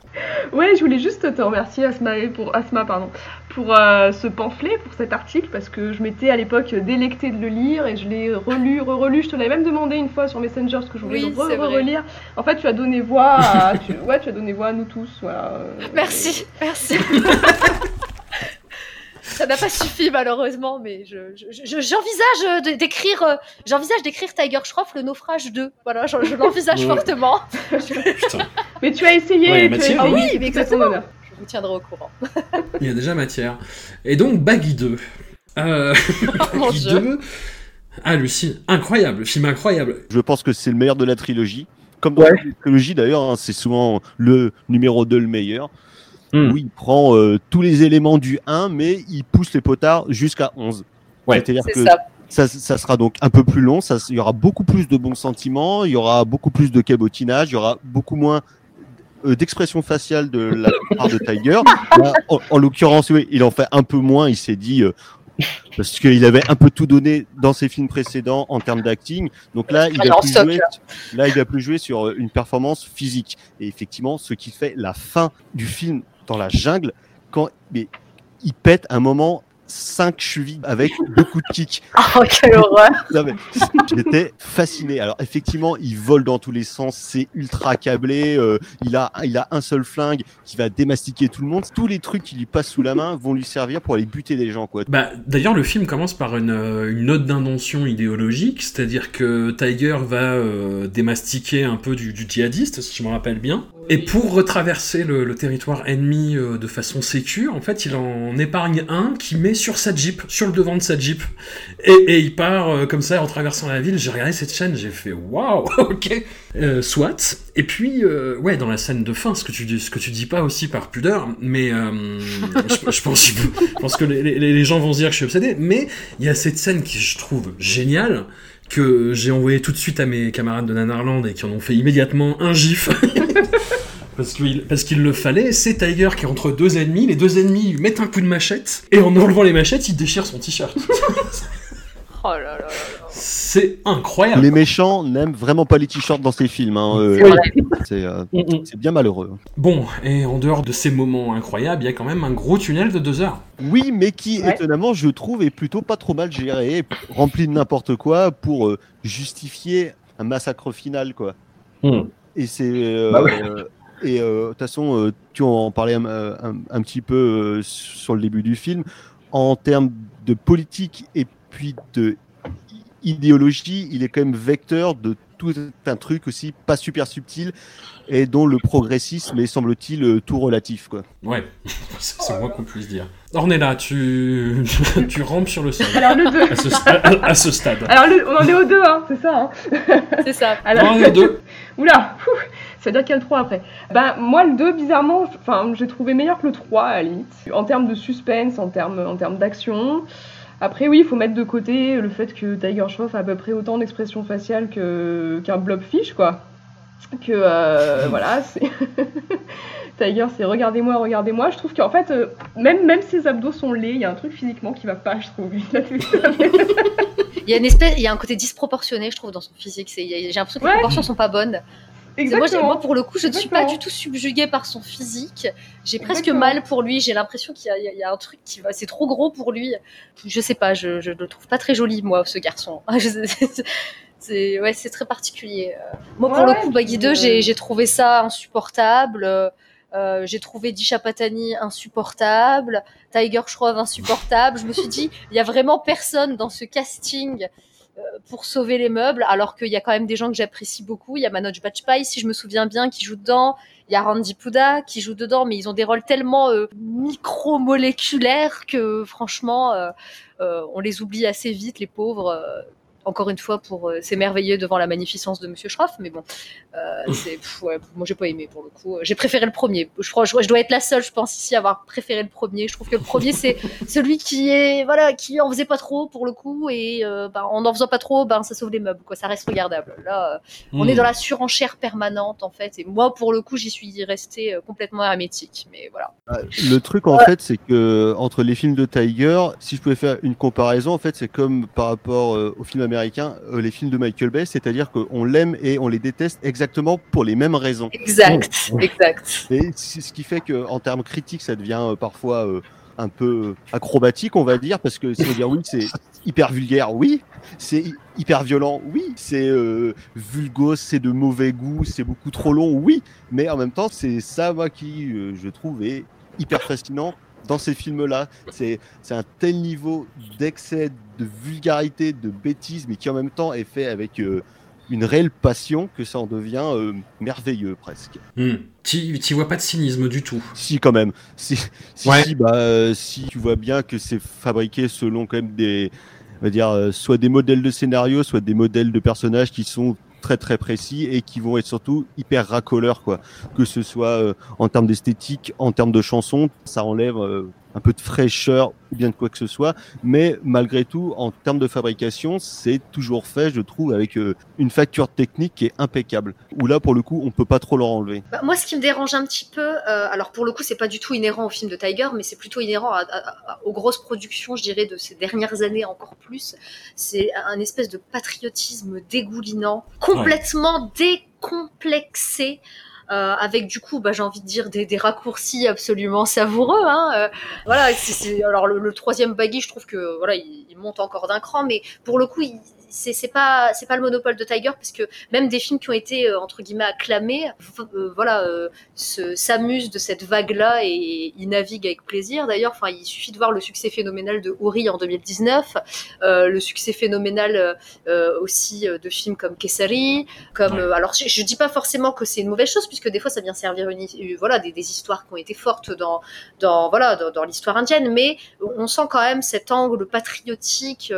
Ouais, je voulais juste te remercier Asma et pour Asma pardon pour euh, ce pamphlet, pour cet article parce que je m'étais à l'époque délectée de le lire et je l'ai relu, re-relu. Je te l'avais même demandé une fois sur Messenger parce que je voulais Oui, le re- relire. En fait, tu as donné voix à, tu, ouais, tu as donné voix à nous tous. Voilà. Merci, merci. Ça n'a pas suffi malheureusement, mais je, je- je- j'envisage d'écrire, euh, j'envisage d'écrire Tiger Shroff le naufrage 2. Voilà, je, je l'envisage fortement. Mais tu as essayé. Ouais, tu as Ah oui, mais exactement. honneur. Je vous tiendrai au courant. il y a déjà matière. Et donc Baggy 2. Euh, Oh Baggy Dieu. 2. Ah Lucie, incroyable, film incroyable. Je pense que c'est le meilleur de la trilogie. Comme dans Ouais. la trilogie d'ailleurs, hein, c'est souvent le numéro 2 le meilleur. Hmm. Où il prend euh, tous les éléments du 1, mais il pousse les potards jusqu'à 11. Ouais. C'est-à-dire C'est que ça. ça, ça sera donc un peu plus long, ça, il y aura beaucoup plus de bons sentiments, il y aura beaucoup plus de cabotinage, il y aura beaucoup moins euh, d'expression faciale de la part de Tiger. Là, en en l'occurrence, oui, il en fait un peu moins, il s'est dit, euh, parce qu'il avait un peu tout donné dans ses films précédents en termes d'acting. Donc là, il va plus jouer, là, il va plus jouer sur euh, une performance physique. Et effectivement, ce qui fait la fin du film dans la jungle, quand mais, il pète un moment cinq chevilles avec beaucoup de kicks. Oh, quelle horreur. J'étais fasciné. Alors effectivement, il vole dans tous les sens, c'est ultra câblé. euh, il a, il a un seul flingue qui va démastiquer tout le monde. Tous les trucs qui lui passent sous la main vont lui servir pour aller buter des gens, quoi. Bah, D'ailleurs, le film commence par une, euh, une note d'intention idéologique, c'est-à-dire que Tiger va euh, démastiquer un peu du, du djihadiste, si je me rappelle bien. Et pour retraverser le, territoire ennemi euh, de façon sécure, en fait, il en épargne un qui met sur sa Jeep, sur le devant de sa Jeep. Et, il part euh, comme ça en traversant la ville. J'ai regardé cette chaîne, j'ai fait waouh, ok, euh, soit. Et puis, euh, ouais, dans la scène de fin, ce que tu dis, ce que tu dis pas aussi par pudeur, mais je, pense, que les, les- les gens vont se dire que je suis obsédé. Mais il y a cette scène qui je trouve géniale que j'ai envoyé tout de suite à mes camarades de Nanarland et qui en ont fait immédiatement un gif. Parce qu'il, parce qu'il le fallait, c'est Tiger qui est entre deux ennemis, les deux ennemis lui mettent un coup de machette, et en enlevant les machettes, il déchire son t-shirt. Oh là là là. C'est incroyable. Les méchants n'aiment vraiment pas les t-shirts dans ces films. hein, euh, C'est vrai. c'est euh, Mm, mm. c'est bien malheureux. Bon, et en dehors de ces moments incroyables, il y a quand même un gros tunnel de deux heures. Oui, mais qui, Ouais. étonnamment, je trouve, est plutôt pas trop mal géré, rempli de n'importe quoi pour euh, justifier un massacre final, quoi. Hmm. Et c'est. euh, Bah ouais. euh, et euh, de toute façon, tu en parlais un, un- un petit peu euh, sur le début du film. En termes de politique et puis de idéologie, il est quand même vecteur de tout un truc aussi pas super subtil et dont le progressisme est, semble-t-il, euh, tout relatif. Quoi. Ouais, c'est moins qu'on puisse dire. Ornella, tu, tu rampes sur le sol Alors le 2. à ce, sta- à ce stade. Alors le- on en est au 2, hein, c'est ça. Hein. C'est ça. Alors, Non, il y en a deux. Oula, ouf, ça veut dire qu'il y a le 3 après. Ben, moi, le 2, bizarrement, enfin, j'ai trouvé meilleur que le 3, à la limite. En termes de suspense, en termes, en termes d'action. Après, oui, il faut mettre de côté le fait que Tiger Shroff a à peu près autant d'expressions faciales que, qu'un blobfish, quoi. Que, euh, voilà, c'est... Tiger, c'est regardez-moi, regardez-moi. Je trouve qu'en fait, euh, même, même ses abdos sont laids, il y a un truc physiquement qui va pas, je trouve. Il y a une espèce, il y a un côté disproportionné, je trouve, dans son physique. J'ai l'impression que Ouais. les proportions sont pas bonnes. Moi, moi, pour le coup, je ne suis pas du tout subjuguée par son physique. J'ai presque mal pour lui. J'ai l'impression qu'il y a un truc qui va. C'est trop gros pour lui. Je sais pas. Je, je le trouve pas très joli, moi, ce garçon. C'est ouais, c'est très particulier. Euh, Moi, pour Ouais, le coup, Baggy puis, 2, j'ai j'ai trouvé ça insupportable. Euh, euh, j'ai trouvé Disha Patani insupportable, Tiger Shroff insupportable. Je me suis dit, il y a vraiment personne dans ce casting euh, pour sauver les meubles, alors qu'il y a quand même des gens que j'apprécie beaucoup. Il y a Manoj Bajpayee, si je me souviens bien, qui joue dedans. Il y a Randy Pouda qui joue dedans, mais ils ont des rôles tellement euh, micromoléculaires que franchement, euh, euh, on les oublie assez vite, les pauvres. Encore une fois, pour euh, s'émerveiller devant la magnificence de Monsieur Schroff, mais bon, euh, c'est, pff, ouais, moi j'ai pas aimé pour le coup. J'ai préféré le premier. Je crois, je, je dois être la seule, je pense ici, à avoir préféré le premier. Je trouve que le premier c'est celui qui est, voilà, qui en faisait pas trop pour le coup, et euh, ben, en en faisant pas trop, ben ça sauve les meubles, quoi. Ça reste regardable. Là, euh, on Hmm. est dans la surenchère permanente en fait, et moi pour le coup j'y suis restée euh, complètement hermétique. Mais voilà. Le truc en fait, c'est que entre les films de Tiger, si je pouvais faire une comparaison, en fait, c'est comme par rapport euh, aux films américains, euh, les films de Michael Bay, c'est-à-dire qu'on l'aime et on les déteste exactement pour les mêmes raisons. Exact, exact. Et c'est ce qui fait que en termes critiques, ça devient euh, parfois euh, un peu acrobatique, on va dire, parce que c'est dire oui, c'est hyper vulgaire, oui, c'est hy- hyper violent, oui, c'est euh, vulgose, c'est de mauvais goût, c'est beaucoup trop long, oui, mais en même temps, c'est ça moi qui je trouve est hyper fascinant dans ces films-là. C'est un tel niveau d'excès, de vulgarité, de bêtise, mais qui en même temps est fait avec euh, une réelle passion que ça en devient euh, merveilleux presque. Hmm. Tu vois pas de cynisme du tout. Si quand même. Si, si, Ouais. si, bah, euh, si tu vois bien que c'est fabriqué selon quand même des, on va dire, soit des modèles de scénario, soit des modèles de personnages qui sont très très précis et qui vont être surtout hyper racoleurs quoi. Que ce soit euh, en termes d'esthétique, en termes de chansons, ça enlève euh, un peu de fraîcheur ou bien de quoi que ce soit. Mais malgré tout, en termes de fabrication, c'est toujours fait, je trouve, avec euh, une facture technique qui est impeccable. Où là, pour le coup, on peut pas trop leur enlever. Bah, moi, ce qui me dérange un petit peu, euh, alors pour le coup, c'est pas du tout inhérent au film de Tiger, mais c'est plutôt inhérent à- à- à- aux grosses productions, je dirais, de ces dernières années encore plus. C'est un espèce de patriotisme dégoulinant, complètement décomplexé. Euh, avec du coup, bah, j'ai envie de dire des, raccourcis absolument savoureux. Hein, euh, voilà, c'est- alors le, le troisième baggy, je trouve que voilà, il, il monte encore d'un cran, mais pour le coup, il- c'est c'est pas c'est pas le monopole de Tiger parce que même des films qui ont été euh, entre guillemets acclamés, euh, voilà, euh, se- s'amusent de cette vague-là et y naviguent avec plaisir. D'ailleurs, enfin, il suffit de voir le succès phénoménal de Uri en 2019, euh, le succès phénoménal euh, aussi euh, de films comme Kessari, comme euh, alors je, je dis pas forcément que c'est une mauvaise chose puisque des fois ça vient servir une, voilà des, des histoires qui ont été fortes dans dans voilà dans, dans l'histoire indienne, mais on sent quand même cet angle patriotique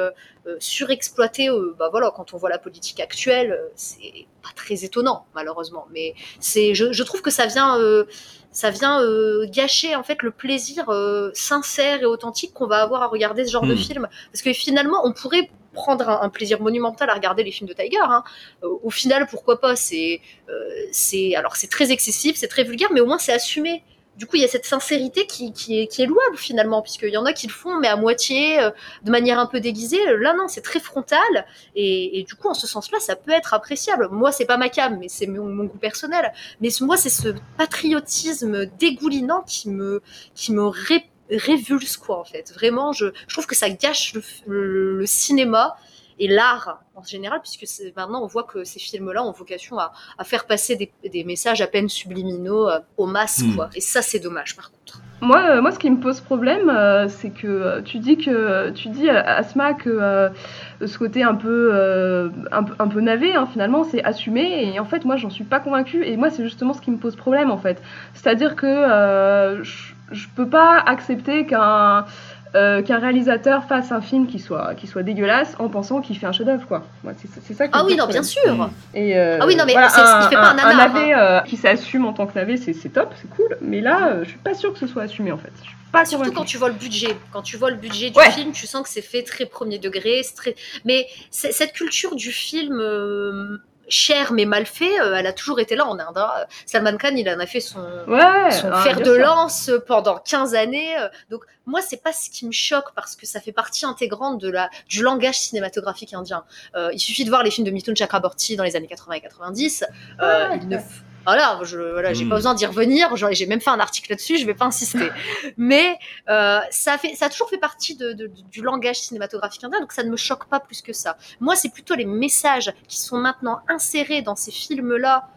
surexploité. euh, bah voilà, quand on voit la politique actuelle, euh, c'est pas très étonnant malheureusement, mais c'est je, je trouve que ça vient euh, ça vient euh, gâcher en fait le plaisir euh, sincère et authentique qu'on va avoir à regarder ce genre de Hmm. film, parce que finalement on pourrait prendre un, un plaisir monumental à regarder les films de Tiger. Hein. Euh, au final, pourquoi pas C'est, euh, c'est, alors c'est très excessif, c'est très vulgaire, mais au moins c'est assumé. Du coup, il y a cette sincérité qui, qui, est, qui est louable finalement, puisqu'il y en a qui le font, mais à moitié, euh, de manière un peu déguisée. Là, non, c'est très frontal, et, et du coup, en ce sens-là, ça peut être appréciable. Moi, c'est pas ma cam, mais c'est mon, mon goût personnel. Mais moi, c'est ce patriotisme dégoulinant qui me, qui me ré- révulse, quoi, en fait. Vraiment, je, je trouve que ça gâche le, le- le cinéma et l'art en général, puisque maintenant on voit que ces films-là ont vocation à, à faire passer des, des messages à peine subliminaux euh, aux masses, Hmm. quoi. Et ça, c'est dommage, par contre. Moi, euh, moi, ce qui me pose problème, euh, c'est que tu dis que tu dis à Asma que euh, ce côté un peu, euh, un, peu- un peu navé, hein, finalement, c'est assumé. Et en fait, moi, j'en suis pas convaincue. Et moi, c'est justement ce qui me pose problème, en fait. C'est-à-dire que euh, je, je peux pas accepter qu'un euh, qu'un réalisateur fasse un film qui soit, qui soit dégueulasse en pensant qu'il fait un chef-d'œuvre, quoi. Moi, c'est c'est ça qui Ah oui, non, bien sûr. Et euh, Ah oui, non, mais voilà, c'est- il fait pas un nanar, navet euh, qui s'assume en tant que navet, c'est c'est top, c'est cool. Mais là, je suis pas sûre que ce soit assumé en fait. Je suis pas Surtout quand tu vois le budget. Quand tu vois le budget du Ouais. film, tu sens que c'est fait très premier degré. c'est Très... Mais c'est- cette culture du film cher mais mal fait, euh, elle a toujours été là en Inde. hein. Salman Khan, il en a fait son, Ouais, son ah, fer de sûr. lance pendant 15 années. euh, Donc moi, c'est pas ce qui me choque parce que ça fait partie intégrante de la, du langage cinématographique indien. Euh, il suffit de voir les films de Mithun Chakraborty dans les années 80 et 90. euh, Ouais, il ne ouais. f- Voilà, je, voilà, j'ai pas besoin d'y revenir. J'ai même fait un article là-dessus. Je vais pas insister. Mais euh, ça, fait, ça a toujours fait partie de- de- du langage cinématographique indien, donc ça ne me choque pas plus que ça. Moi, c'est plutôt les messages qui sont maintenant insérés dans ces films-là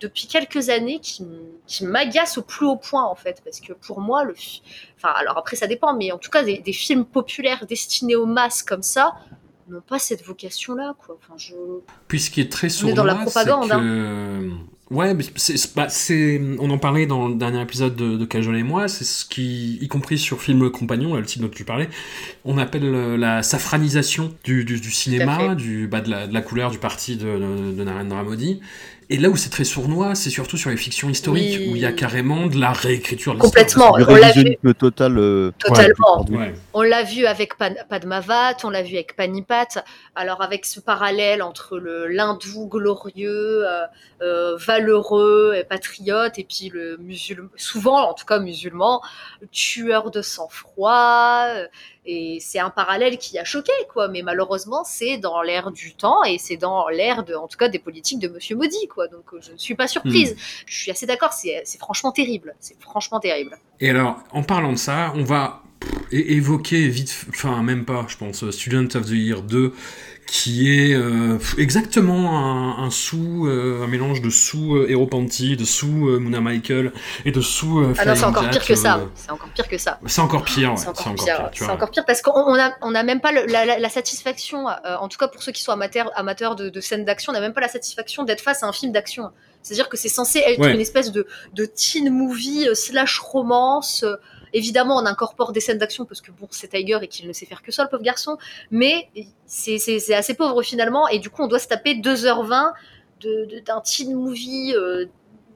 depuis quelques années qui, qui m'agacent au plus haut point, en fait. Parce que pour moi, le fi- enfin, alors après, ça dépend, mais en tout cas, des, des films populaires destinés aux masses comme ça n'ont pas cette vocation-là, quoi. Enfin, je... Puis ce qui est très sournois, dans la c'est propagande, hein. Ouais, c'est, bah, c'est, on en parlait dans le dernier épisode de, de Cajol et moi, c'est ce qui, y compris sur Film Compagnon, le titre dont tu parlais, on appelle euh, la safranisation du, du, du cinéma, du, bah, de, la, de la couleur du parti de, de, de Narendra Modi. Et là où c'est très sournois, c'est surtout sur les fictions historiques, Oui. où il y a carrément de la réécriture de. Complètement. Du on l'a vu. révisionnisme total. euh, Totalement. ouais, Ouais. On l'a vu avec Pan- Padmavat, on l'a vu avec Panipat. Alors avec ce parallèle entre le l'hindou glorieux, euh, euh, valeureux et patriote, et puis le musulman, souvent en tout cas musulman, tueur de sang-froid. Et c'est un parallèle qui a choqué, quoi. Mais malheureusement, c'est dans l'air du temps et c'est dans l'air de, en tout cas, des politiques de Monsieur Modi, quoi. Donc euh, je ne suis pas surprise. Je suis assez d'accord. C'est franchement terrible. C'est franchement terrible. Et alors, en parlant de ça, on va é- évoquer vite, enfin même pas, je pense, euh, Student of the Year 2, qui est euh, exactement un, un sous, euh, un mélange de sous euh, Hero Panty, de sous Muna Michael et de sous Ah non, c'est encore Cat, pire que ça. C'est encore pire que ça. c'est encore pire, ouais, c'est encore, c'est encore pire. pire, tu C'est vois. encore pire parce qu'on on a, on a même pas le- la, la- la satisfaction, en tout cas pour ceux qui sont amateurs, amateurs de, de scènes d'action, on n'a même pas la satisfaction d'être face à un film d'action. C'est-à-dire que c'est censé être Ouais. une espèce de, de teen movie slash romance. Évidemment, on incorpore des scènes d'action parce que bon, c'est Tiger et qu'il ne sait faire que ça, le pauvre garçon. Mais c'est assez pauvre finalement. Et du coup, on doit se taper 2h20 de- de- d'un teen movie euh,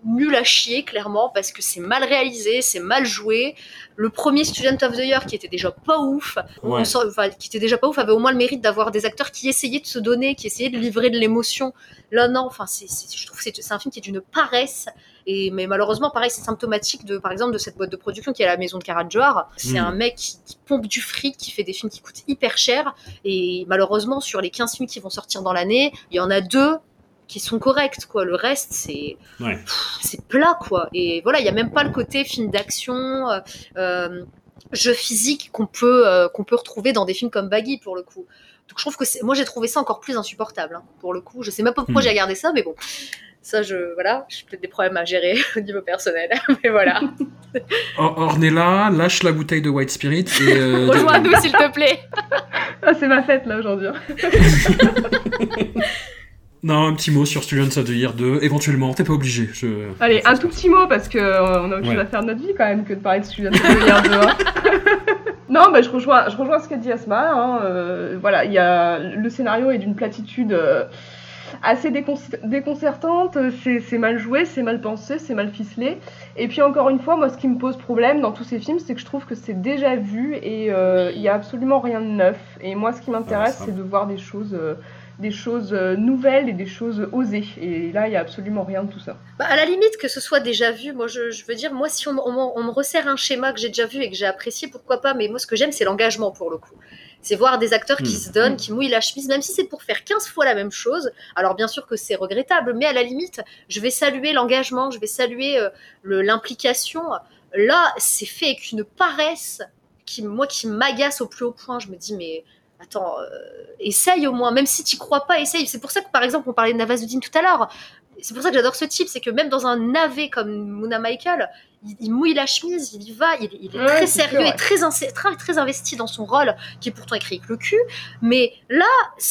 nul à chier, clairement, parce que c'est mal réalisé, c'est mal joué. Le premier Student of the Year, qui était déjà pas ouf, on enfin, qui était déjà pas ouf, avait au moins le mérite d'avoir des acteurs qui essayaient de se donner, qui essayaient de livrer de l'émotion. Là, non, enfin, c'est, je trouve que c'est un film qui est d'une paresse. Et, mais malheureusement, pareil, c'est symptomatique de, par exemple, de cette boîte de production qui est à la maison de Karan Johar. C'est Mm. un mec qui, qui pompe du fric, qui fait des films qui coûtent hyper cher. Et malheureusement, sur les 15 films qui vont sortir dans l'année, il y en a deux qui sont corrects, quoi. Le reste, c'est, Ouais. c'est plat, quoi. Et voilà, il y a même pas le côté film d'action, euh, euh, jeu physique qu'on peut, euh, qu'on peut retrouver dans des films comme Baggy, pour le coup. Donc je trouve que c'est, moi j'ai trouvé ça encore plus insupportable, hein, pour le coup. Je sais même pas pourquoi Hmm. j'ai regardé ça, mais bon. Ça, je, voilà, j'ai peut-être des problèmes à gérer au niveau personnel, mais voilà. Or- Ornella lâche la bouteille de White Spirit et euh, Rejoins-nous, s'il te plaît. Ah, c'est ma fête là aujourd'hui. hein. non un petit mot sur Students of the Year 2 éventuellement t'es pas obligé je... Allez, un tout petit mot parce que euh, on a autre chose Ouais. à faire de notre vie quand même que de parler de Student of the Year 2. hein. Non, bah, je rejoins, je rejoins ce qu'a dit Asma. hein, euh, voilà, il y a le scénario est d'une platitude euh, assez décon- déconcertante. C'est mal joué, c'est mal pensé, c'est mal ficelé. Et puis encore une fois, moi, ce qui me pose problème dans tous ces films, c'est que je trouve que c'est déjà vu et euh, il y a absolument rien de neuf. Et moi, ce qui m'intéresse, c'est de voir des choses. Des choses euh, nouvelles et des choses osées. Et là, il y a absolument rien de tout ça. Bah, à la limite que ce soit déjà vu, moi je, je veux dire, moi si on, me resserre un schéma que j'ai déjà vu et que j'ai apprécié, pourquoi pas, mais moi ce que j'aime c'est l'engagement pour le coup. C'est voir des acteurs qui Hmm. se donnent, qui mouillent la chemise, même si c'est pour faire 15 fois la même chose. Alors bien sûr que c'est regrettable, mais à la limite, je vais saluer l'engagement, je vais saluer euh, l'implication. Là, c'est fait avec une paresse qui, moi, qui m'agace au plus haut point. Je me dis, mais attends, euh, essaye au moins, même si tu crois pas, essaye. C'est pour ça que, par exemple, on parlait de Navazuddin tout à l'heure. c'est pour ça que j'adore ce type, c'est que même dans un navet comme Muna Michael, il, il mouille la chemise, il y va, il, il est Ouais, très sérieux sûr, ouais. et très, très, très investi dans son rôle, qui est pourtant écrit avec le cul. Mais là,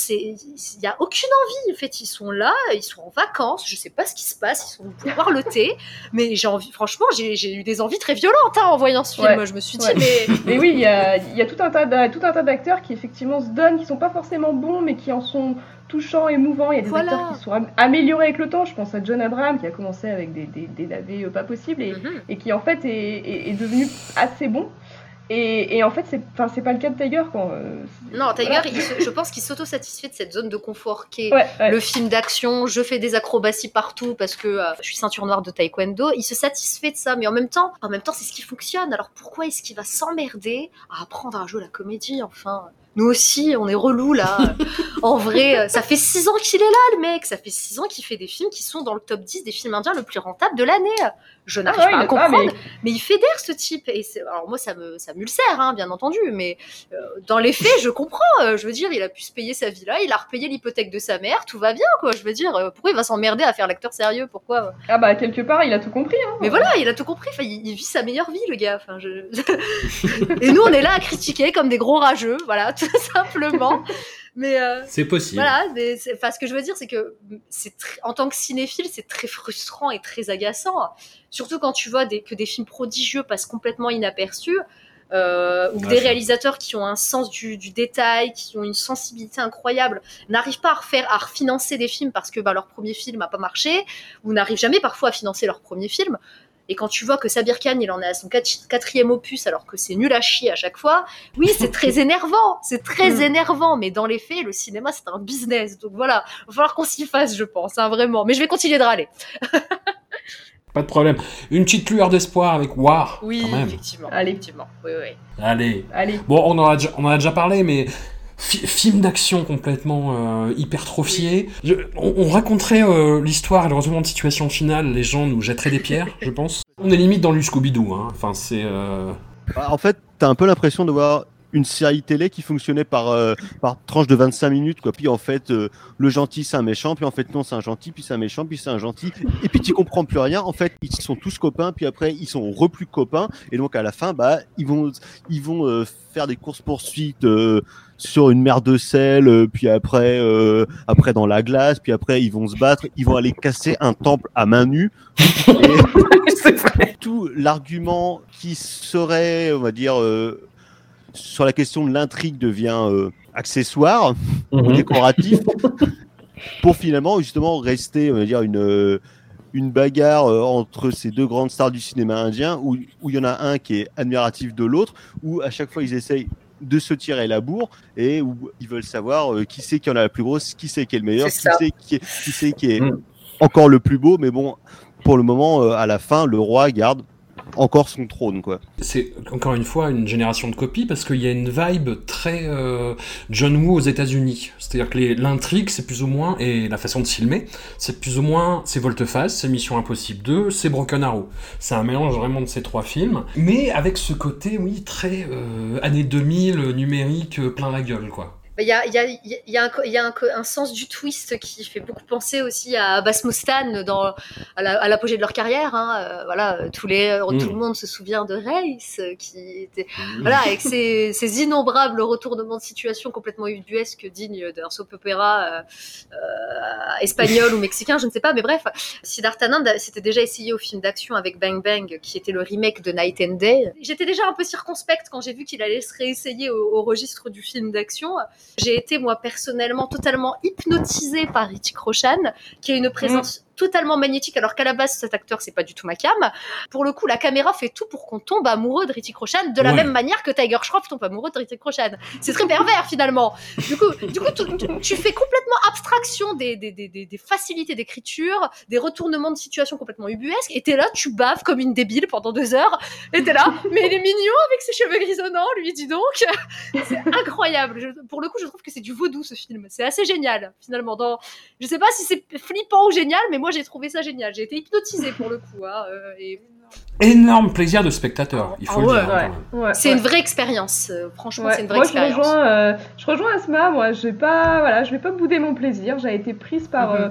il y a aucune envie. En fait, ils sont là, ils sont en vacances, je sais pas ce qui se passe, ils sont pour boire le thé. Mais j'ai envie, franchement, j'ai, eu des envies très violentes hein, en voyant ce film. Ouais. Je me suis dit, mais Mais oui, il y a, y a tout un tas d'a- tout un tas d'acteurs qui effectivement se donnent, qui sont pas forcément bons, mais qui en sont touchants, émouvants. Il y a des Voilà. acteurs qui sont am- améliorés avec le temps. Je pense à John Abraham qui a commencé avec des, des, des navets euh, pas possibles et, Mhm. et qui en fait est, est, est devenu assez bon. Et, et en fait, c'est pas le cas de Tiger quand. euh, non, Tiger, voilà. il se- je pense qu'il s'auto-satisfait de cette zone de confort qui est Ouais, ouais. le film d'action, je fais des acrobaties partout parce que euh, je suis ceinture noire de taekwondo. Il se satisfait de ça, mais en même temps, en même temps, c'est ce qui fonctionne. Alors pourquoi est-ce qu'il va s'emmerder à apprendre à jouer la comédie Enfin, nous aussi, on est relou là. en vrai, euh, ça fait six ans qu'il est là, le mec. Ça fait six ans qu'il fait des films qui sont dans le top 10 des films indiens le plus rentable de l'année. Je Ah n'arrive ouais, pas à comprendre. mais- Mais il fédère ce type. Et alors moi, ça me, ça m'ulcère, hein, bien entendu. Mais euh, dans les faits, je comprends. Euh, je veux dire, il a pu se payer sa vie là, il a repayé l'hypothèque de sa mère, tout va bien, quoi. Je veux dire, euh, pourquoi il va s'emmerder à faire l'acteur sérieux? Pourquoi? Ah bah, quelque part, il a tout compris. Hein. Mais voilà, il a tout compris. Enfin, il, il vit sa meilleure vie, le gars. Enfin, je... Et nous, on est là à critiquer comme des gros rageux, voilà, tout simplement. Mais euh, C'est possible. voilà, mais enfin, ce que je veux dire, c'est que c'est en tant que cinéphile, c'est très frustrant et très agaçant. Surtout quand tu vois des, que des films prodigieux passent complètement inaperçus, euh, ou que Ouais, des réalisateurs qui ont un sens du, du détail, qui ont une sensibilité incroyable, n'arrivent pas à refaire, à refinancer des films parce que bah, leur premier film n'a pas marché, ou n'arrivent jamais parfois à financer leur premier film. Et quand tu vois que Sabir Khan, il en est à son quat- quatrième opus alors que c'est nul à chier à chaque fois, oui, c'est très énervant, c'est très Mm. énervant, mais dans les faits, le cinéma, c'est un business. Donc voilà, il va falloir qu'on s'y fasse, je pense, hein, vraiment. Mais je vais continuer de râler. Pas de problème. Une petite lueur d'espoir avec War. Oui, quand même. effectivement. Allez. effectivement. Oui, oui. Allez. Allez. Bon, on en a déjà, on en a déjà parlé, mais film d'action complètement euh, hypertrophié. Je- on, on raconterait euh, l'histoire et le retournement de situation finale, les gens nous jetteraient des pierres, je pense. On est limite dans le Scooby-Doo, hein. Enfin, c'est... euh, Bah, En fait, t'as un peu l'impression de voir une série télé qui fonctionnait par, euh, par tranche de 25 minutes. Quoi. Puis en fait, euh, le gentil c'est un méchant, puis en fait non c'est un gentil, puis c'est un méchant, puis c'est un gentil. Et puis tu comprends plus rien. En fait, ils sont tous copains, puis après ils sont re plus copains. Et donc à la fin, bah ils vont ils vont euh, faire des courses poursuites euh, sur une mer de sel, euh, puis après euh, après dans la glace, puis après ils vont se battre, ils vont aller casser un temple à main nue. Et tout l'argument qui serait, on va dire, euh, sur la question de l'intrigue devient euh, accessoire, Mhm. décoratif, pour finalement justement rester, on va dire, une, une bagarre entre ces deux grandes stars du cinéma indien, où où il y en a un qui est admiratif de l'autre, où à chaque fois ils essayent de se tirer la bourre et où ils veulent savoir euh, qui c'est qui en a la plus grosse, qui c'est qui est le meilleur, qui C'est est, qui est Mm. encore le plus beau, mais bon, pour le moment, euh, à la fin, le roi garde encore son trône, quoi. C'est encore une fois une génération de copies parce qu'il y a une vibe très euh, John Woo aux États-Unis. C'est-à-dire que l'intrigue, c'est plus ou moins, et la façon de filmer, c'est plus ou moins, c'est Volte-Face, c'est Mission Impossible 2, c'est Broken Arrow. C'est un mélange vraiment de ces trois films, mais avec ce côté, oui, très euh, années 2000, numérique, euh, plein la gueule, quoi. Il y a, il y a- il y a un co- il y a un co- un sens du twist qui fait beaucoup penser aussi à Abbas Moustan dans, à la- à l'apogée de leur carrière. hein. Euh, voilà, euh, tous les, Mm. tout le monde se souvient de Race, euh, qui était, voilà, avec ses, ses innombrables retournements de situation complètement ubuesques, dignes d'un soap opéra euh, euh, espagnol ou mexicain, je ne sais pas, mais bref, Siddhartha Anand s'était déjà essayé au film d'action avec Bang Bang, qui était le remake de Night and Day. J'étais déjà un peu circonspecte quand j'ai vu qu'il allait se réessayer au, au registre du film d'action. J'ai été, moi, personnellement, totalement hypnotisée par Ritchie Roshan, qui a une présence totalement magnétique, alors qu'à la base, cet acteur, c'est pas du tout ma cam. Pour le coup, la caméra fait tout pour qu'on tombe amoureux de Ritchie Roshan, de la Ouais. même manière que Tiger Shroff tombe amoureux de Ritchie Roshan. C'est très pervers, finalement. Du coup, du coup tu, fais complètement abstraction des, des, des, des- des facilités d'écriture, des retournements de situation complètement ubuesques, et t'es là, tu baves comme une débile pendant deux heures, et t'es là, mais il est mignon avec ses cheveux grisonnants, lui, dis donc. C'est incroyable. Je- pour le coup, je trouve que c'est du vaudou, ce film. C'est assez génial, finalement. Dans, je sais pas si c'est flippant ou génial, mais moi, j'ai trouvé ça génial. J'ai été hypnotisée pour le coup. hein, euh, et Énorme plaisir de spectateur, il faut Ah le ouais, dire. ouais. hein. Ouais, c'est ouais. une vraie expérience. euh, Franchement, Ouais. c'est une vraie Moi, je expérience. rejoins, euh, je rejoins Asma. Moi, je vais pas, voilà, je vais pas bouder mon plaisir. J'ai été prise par, Mhm. euh,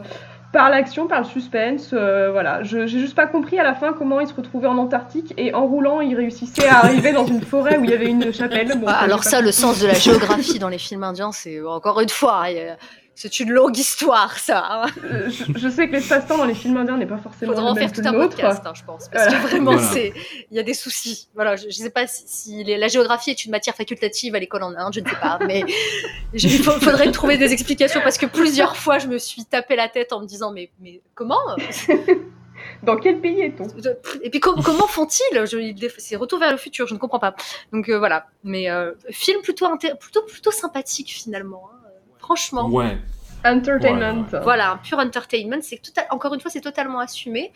par l'action, par le suspense, euh, voilà. Je j'ai juste pas compris à la fin comment il se retrouvait en Antarctique et en roulant, il réussissait à arriver dans une forêt où il y avait une chapelle. Bon, Ah, alors ça, le sens de la géographie dans les films indiens, c'est encore une fois, euh, c'est une longue histoire, ça. hein. Euh, je, je sais que l'espace-temps dans les films indiens n'est pas forcément Faudra le en faire que tout un podcast, hein, je pense, parce que Voilà. vraiment, Voilà. c'est, il y a des soucis. Voilà, je, je sais pas si, si les- la géographie est une matière facultative à l'école en Inde, je ne sais pas, mais il faudrait trouver des explications parce que plusieurs fois, je me suis tapé la tête en me disant, mais, mais comment? Dans quel pays est-on? Et puis com- comment font-ils? C'est Retour vers le futur, je ne comprends pas. Donc euh, voilà, mais euh, film plutôt, inté- plutôt plutôt sympathique finalement. hein. Franchement. Ouais. Entertainment. Voilà, un pur entertainment. C'est total... encore une fois, c'est totalement assumé.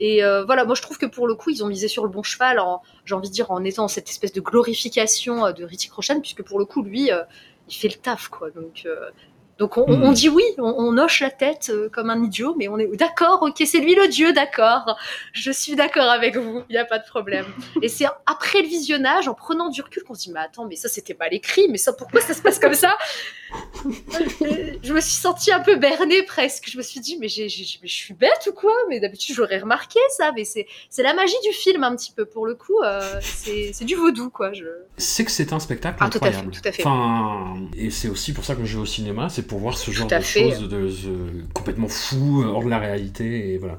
Et euh, voilà, moi je trouve que pour le coup, ils ont misé sur le bon cheval. En, j'ai envie de dire en étant cette espèce de glorification euh, de Ritchie Roshan, puisque pour le coup, lui, euh, il fait le taf, quoi. Donc, euh, donc on, Hmm. on dit oui, on, on hoche la tête euh, comme un idiot, mais on est d'accord. Ok, c'est lui le dieu, d'accord. Je suis d'accord avec vous. Il n'y a pas de problème. Et c'est après le visionnage, en prenant du recul, qu'on se dit mais attends, mais ça c'était mal écrit, mais ça pourquoi ça se passe comme ça? Je me suis sentie un peu bernée presque. Je me suis dit, mais, je suis bête ou quoi? Mais d'habitude, j'aurais remarqué ça. Mais c'est la magie du film, un petit peu. Pour le coup, euh, c'est du vaudou, quoi. Je... C'est que c'est un spectacle Ah, tout à fait, incroyable. tout à fait. Enfin, et c'est aussi pour ça que je vais au cinéma, c'est pour voir ce genre de choses de, de- complètement fou, hors de la réalité, et voilà.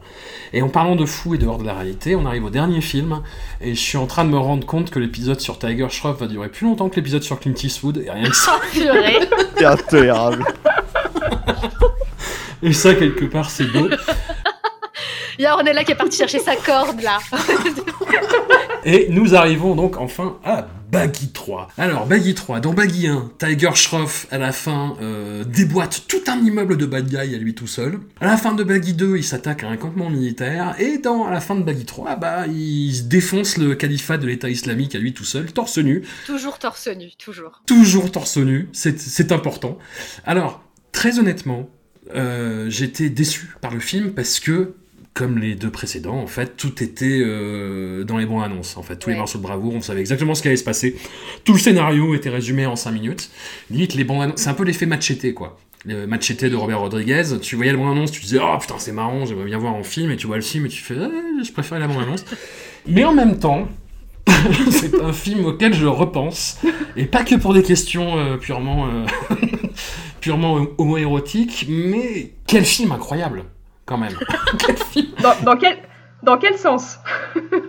Et en parlant de fou et de hors de la réalité, on arrive au dernier film, et je suis en train de me rendre compte que l'épisode sur Tiger Shroff va durer plus longtemps que l'épisode sur Clint Eastwood, et rien que ça. Purée. C'est intolérable. Et ça, quelque part, c'est beau. Il y a Ornella qui est partie chercher sa corde, là. Et nous arrivons donc enfin à Baggy 3. Alors, Baggy 3, dans Baggy 1, Tiger Shroff, à la fin, euh, déboîte tout un immeuble de bad guy à lui tout seul. À la fin de Baggy 2, il s'attaque à un campement militaire. Et dans, à la fin de Baggy 3, bah, il défonce le califat de l'État islamique à lui tout seul, torse nu. toujours torse nu, toujours. Toujours torse nu, c'est c'est important. Alors, très honnêtement, euh, j'étais déçu par le film parce que, comme les deux précédents, en fait, tout était euh, dans les bons annonces. En fait, tous les morceaux de bravoure, on savait exactement ce qui allait se passer. Tout le scénario était résumé en 5 minutes. Limite, les bons annonces, c'est un peu l'effet machete, quoi. Le machete de Robert Rodriguez, tu voyais le bon annonce, tu disais, oh putain, c'est marrant, j'aimerais bien voir en film, et tu vois le film et tu fais, Ah, je préfère la bande annonce. Mais en même temps, c'est un film auquel je repense, et pas que pour des questions euh, purement, euh, purement homoérotiques, mais quel film incroyable, quand même. Dans, dans quel, dans quel sens?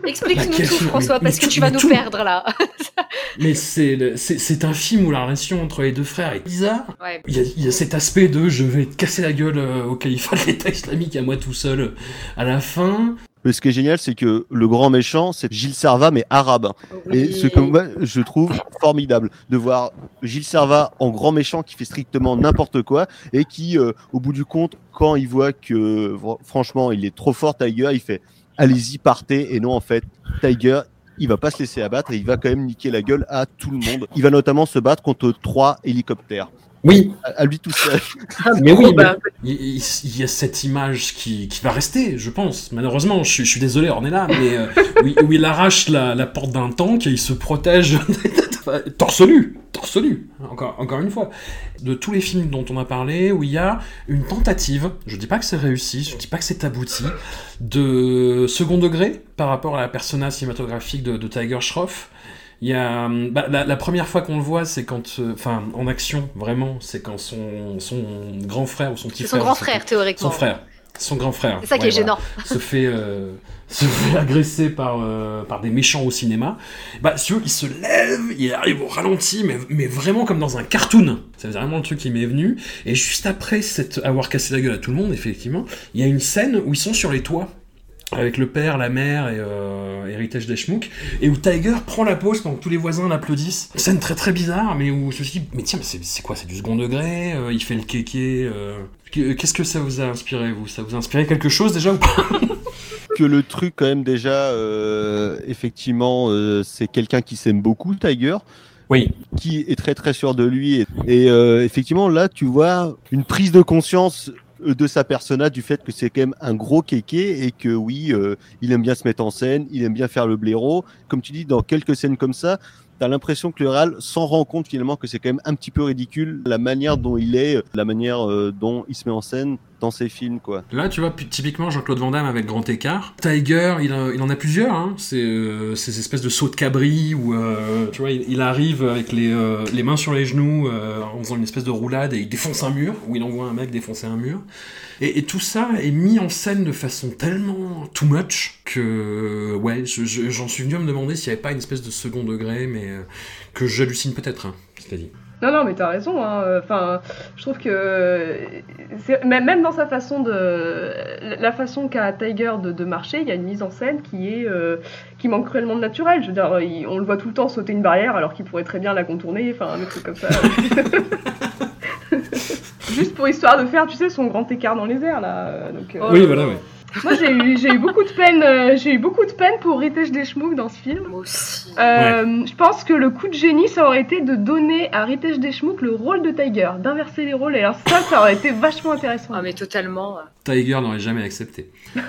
Explique-nous tout, film François, Mais- parce mais que tu vas nous tout. perdre, là. Mais c'est le- c'est c'est un film où la relation entre les deux frères est bizarre. Ouais. Il y, a, il y a cet aspect de je vais te casser la gueule euh, au califat de l'État islamique à moi tout seul euh, à la fin. Mais ce qui est génial, c'est que le grand méchant, c'est Gilles Serva, mais arabe. Et ce que moi, je trouve formidable de voir Gilles Serva en grand méchant qui fait strictement n'importe quoi et qui, euh, au bout du compte, quand il voit que fr- franchement il est trop fort, Tiger, il fait allez-y, partez. Et non, en fait, Tiger, il va pas se laisser abattre et il va quand même niquer la gueule à tout le monde. Il va notamment se battre contre trois hélicoptères. Oui, À, à lui tout seul. mais oui, bah, il, il- il y a cette image qui, qui va rester, je pense. Malheureusement, je, suis- je suis désolé, on est là, mais euh, où, il- où il arrache la, la porte d'un tank et il se protège torse nu, torse nu, encore, encore une fois. De tous les films dont on a parlé, où il y a une tentative, je dis pas que c'est réussi, je dis pas que c'est abouti, de second degré par rapport à la persona cinématographique de, de Tiger Shroff. Il y a hum, bah, la, la première fois qu'on le voit, c'est quand, euh, enfin, en action vraiment, c'est quand son, son grand frère ou son petit son frère, grand je sais frère, théoriquement. son frère, son grand frère, C'est ça qui ouais, est voilà, gênant. se fait euh, se fait agresser par euh, par des méchants au cinéma. Bah, si il se lève, il arrive au ralenti, mais mais vraiment comme dans un cartoon. C'est vraiment le truc qui m'est venu. Et juste après cette avoir cassé la gueule à tout le monde, effectivement, il y a une scène où ils sont sur les toits avec le père, la mère et euh, Héritage d'Eshmouk, et où Tiger prend la pause pendant que tous les voisins l'applaudissent. Scène très très bizarre, mais où je me suis dit, mais tiens, mais c'est quoi C'est du second degré euh, Il fait le kéké euh, que- Qu'est-ce que ça vous a inspiré, vous? Ça vous a inspiré quelque chose déjà ou pas? Que le truc quand même déjà, euh, effectivement, euh, c'est quelqu'un qui s'aime beaucoup, Tiger. Oui. Qui est très très sûr de lui. Et, et, euh, effectivement, là, tu vois une prise de conscience de sa persona du fait que c'est quand même un gros kéké et que oui, euh, il aime bien se mettre en scène, il aime bien faire le blaireau. Comme tu dis, dans quelques scènes comme ça, t'as l'impression que le Real s'en rend compte finalement que c'est quand même un petit peu ridicule la manière dont il est, la manière euh, dont il se met en scène. Dans ses films, quoi. Là, tu vois, typiquement Jean-Claude Van Damme avec Grand Écart. Tiger, il, en a plusieurs, hein. C'est euh, ces espèces de sauts de cabri où, euh, tu vois, il, arrive avec les, euh, les mains sur les genoux en faisant une espèce de roulade et il défonce un mur, ou il envoie un mec défoncer un mur. Et, tout ça est mis en scène de façon tellement too much que, ouais, je- je- j'en suis venu à me demander s'il n'y avait pas une espèce de second degré, mais que j'hallucine peut-être, hein, cest dit. Non, non, mais t'as raison. hein. Enfin, je trouve que c'est- même même dans sa façon de, la façon qu'a Tiger de, de marcher, il y a une mise en scène qui est euh, qui manque cruellement de naturel. Je veux dire, il- on le voit tout le temps sauter une barrière alors qu'il pourrait très bien la contourner. Enfin, un truc comme ça. Juste pour histoire de faire, tu sais, son grand écart dans les airs là. Donc, euh, Oui, voilà, ouais. Moi, j'ai eu, j'ai eu beaucoup de peine. euh, j'ai eu beaucoup de peine pour Ritesh Deshmukh dans ce film. Moi aussi. Euh, Je pense que le coup de génie, ça aurait été de donner à Ritesh Deshmukh le rôle de Tiger, d'inverser les rôles. Et alors ça, ça aurait été vachement intéressant. Ah mais totalement. Tiger n'aurait jamais accepté.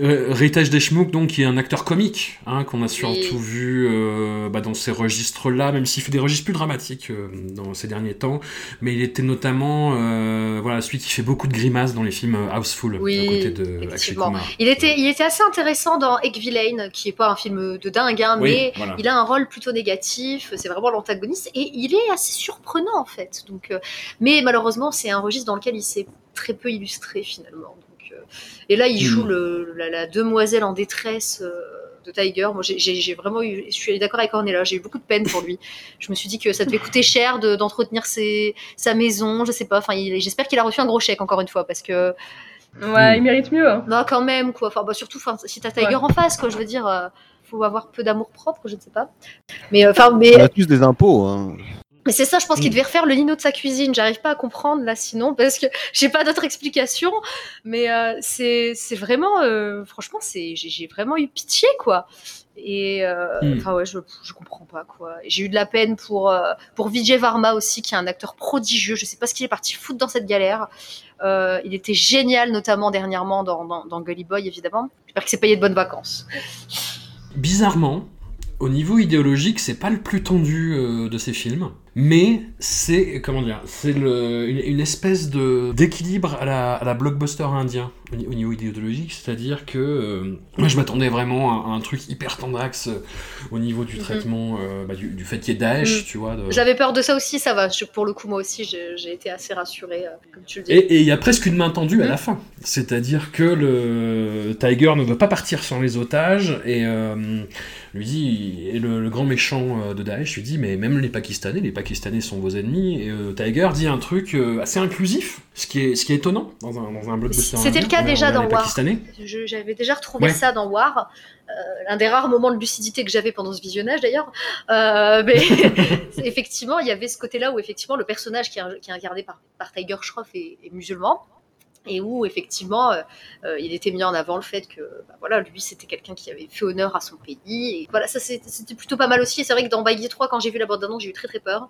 Euh, Ritesh Deshmukh, donc, qui est un acteur comique, hein, qu'on a surtout vu euh, bah, dans ces registres-là, même s'il fait des registres plus dramatiques euh, dans ces derniers temps. Mais il était notamment, euh, voilà, celui qui fait beaucoup de grimaces dans les films Houseful, Oui, à côté de Akshay. Kumar. Il était, il était assez intéressant dans Egg Villain, qui est pas un film de dingue, hein, Oui, mais voilà. il a un rôle plutôt négatif. C'est vraiment l'antagoniste et il est assez surprenant en fait. Donc, euh, mais malheureusement, c'est un registre dans lequel il s'est très peu illustré finalement. Donc, euh, et là, il Hmm. joue le, la, la demoiselle en détresse. euh, de Tiger, moi j'ai- vraiment eu, je suis d'accord avec Ornella, j'ai eu beaucoup de peine pour lui. Je me suis dit que ça devait coûter cher de- d'entretenir sa maison, je sais pas. Enfin, j'espère qu'il a reçu un gros chèque encore une fois parce que Ouais, il mérite mieux. hein. non, quand même, quoi. Enfin, bah, surtout, enfin, si t'as Tiger Ouais. en face, quoi, je veux dire, euh, faut avoir peu d'amour propre, je ne sais pas. Mais, euh, enfin, On mais, a tous des impôts. Hein. Mais c'est ça, je pense qu'il Mm. devait refaire le lino de sa cuisine. J'arrive pas à comprendre, là, sinon, parce que j'ai pas d'autre explication. Mais euh, c'est c'est vraiment, euh, franchement, c'est j'ai j'ai vraiment eu pitié, quoi. Et, euh, Mm. enfin, ouais, je, je comprends pas, quoi. J'ai eu de la peine pour, euh, pour Vijay Varma aussi, qui est un acteur prodigieux. Je sais pas ce qu'il est parti foutre dans cette galère. Il était génial, notamment dernièrement dans, dans, dans Gully Boy, évidemment. J'espère qu'il s'est payé de bonnes vacances. Bizarrement, au niveau idéologique, c'est pas le plus tendu de ces films, mais c'est comment dire, c'est le- une, une espèce de d'équilibre à la, à la blockbuster indien au, ni- au niveau idéologique, c'est-à-dire que euh, moi je m'attendais vraiment à, à un truc hyper tendrax euh, au niveau du Mhm. traitement euh, bah, du, du fait qu'il y ait Daesh, Mhm. tu vois. de- J'avais peur de ça aussi, ça va. Je- pour le coup, moi aussi, j'ai été assez rassurée, euh, comme tu le dis. Et il y a presque une main tendue à Mhm. la fin. C'est-à-dire que le Tiger ne veut pas partir sans les otages et lui dit, et le, le grand méchant de Daesh lui dit, mais même les Pakistanais, les Pakistanais sont vos ennemis. Et Tiger dit un truc assez inclusif, ce qui est, ce qui est étonnant dans un, dans un blockbuster. C'était le cas déjà envers dans War. J'avais déjà retrouvé Ouais. ça dans War, euh, l'un des rares moments de lucidité que j'avais pendant ce visionnage d'ailleurs. Euh, mais effectivement, il y avait ce côté-là où effectivement le personnage qui est, qui est incarné par, par Tiger Shroff est, est musulman. Et où effectivement euh, euh, il était mis en avant le fait que bah, voilà lui c'était quelqu'un qui avait fait honneur à son pays. Et voilà ça c'était plutôt pas mal aussi. Et c'est vrai que dans Baggy 3 quand j'ai vu la bande annonce j'ai eu très très peur.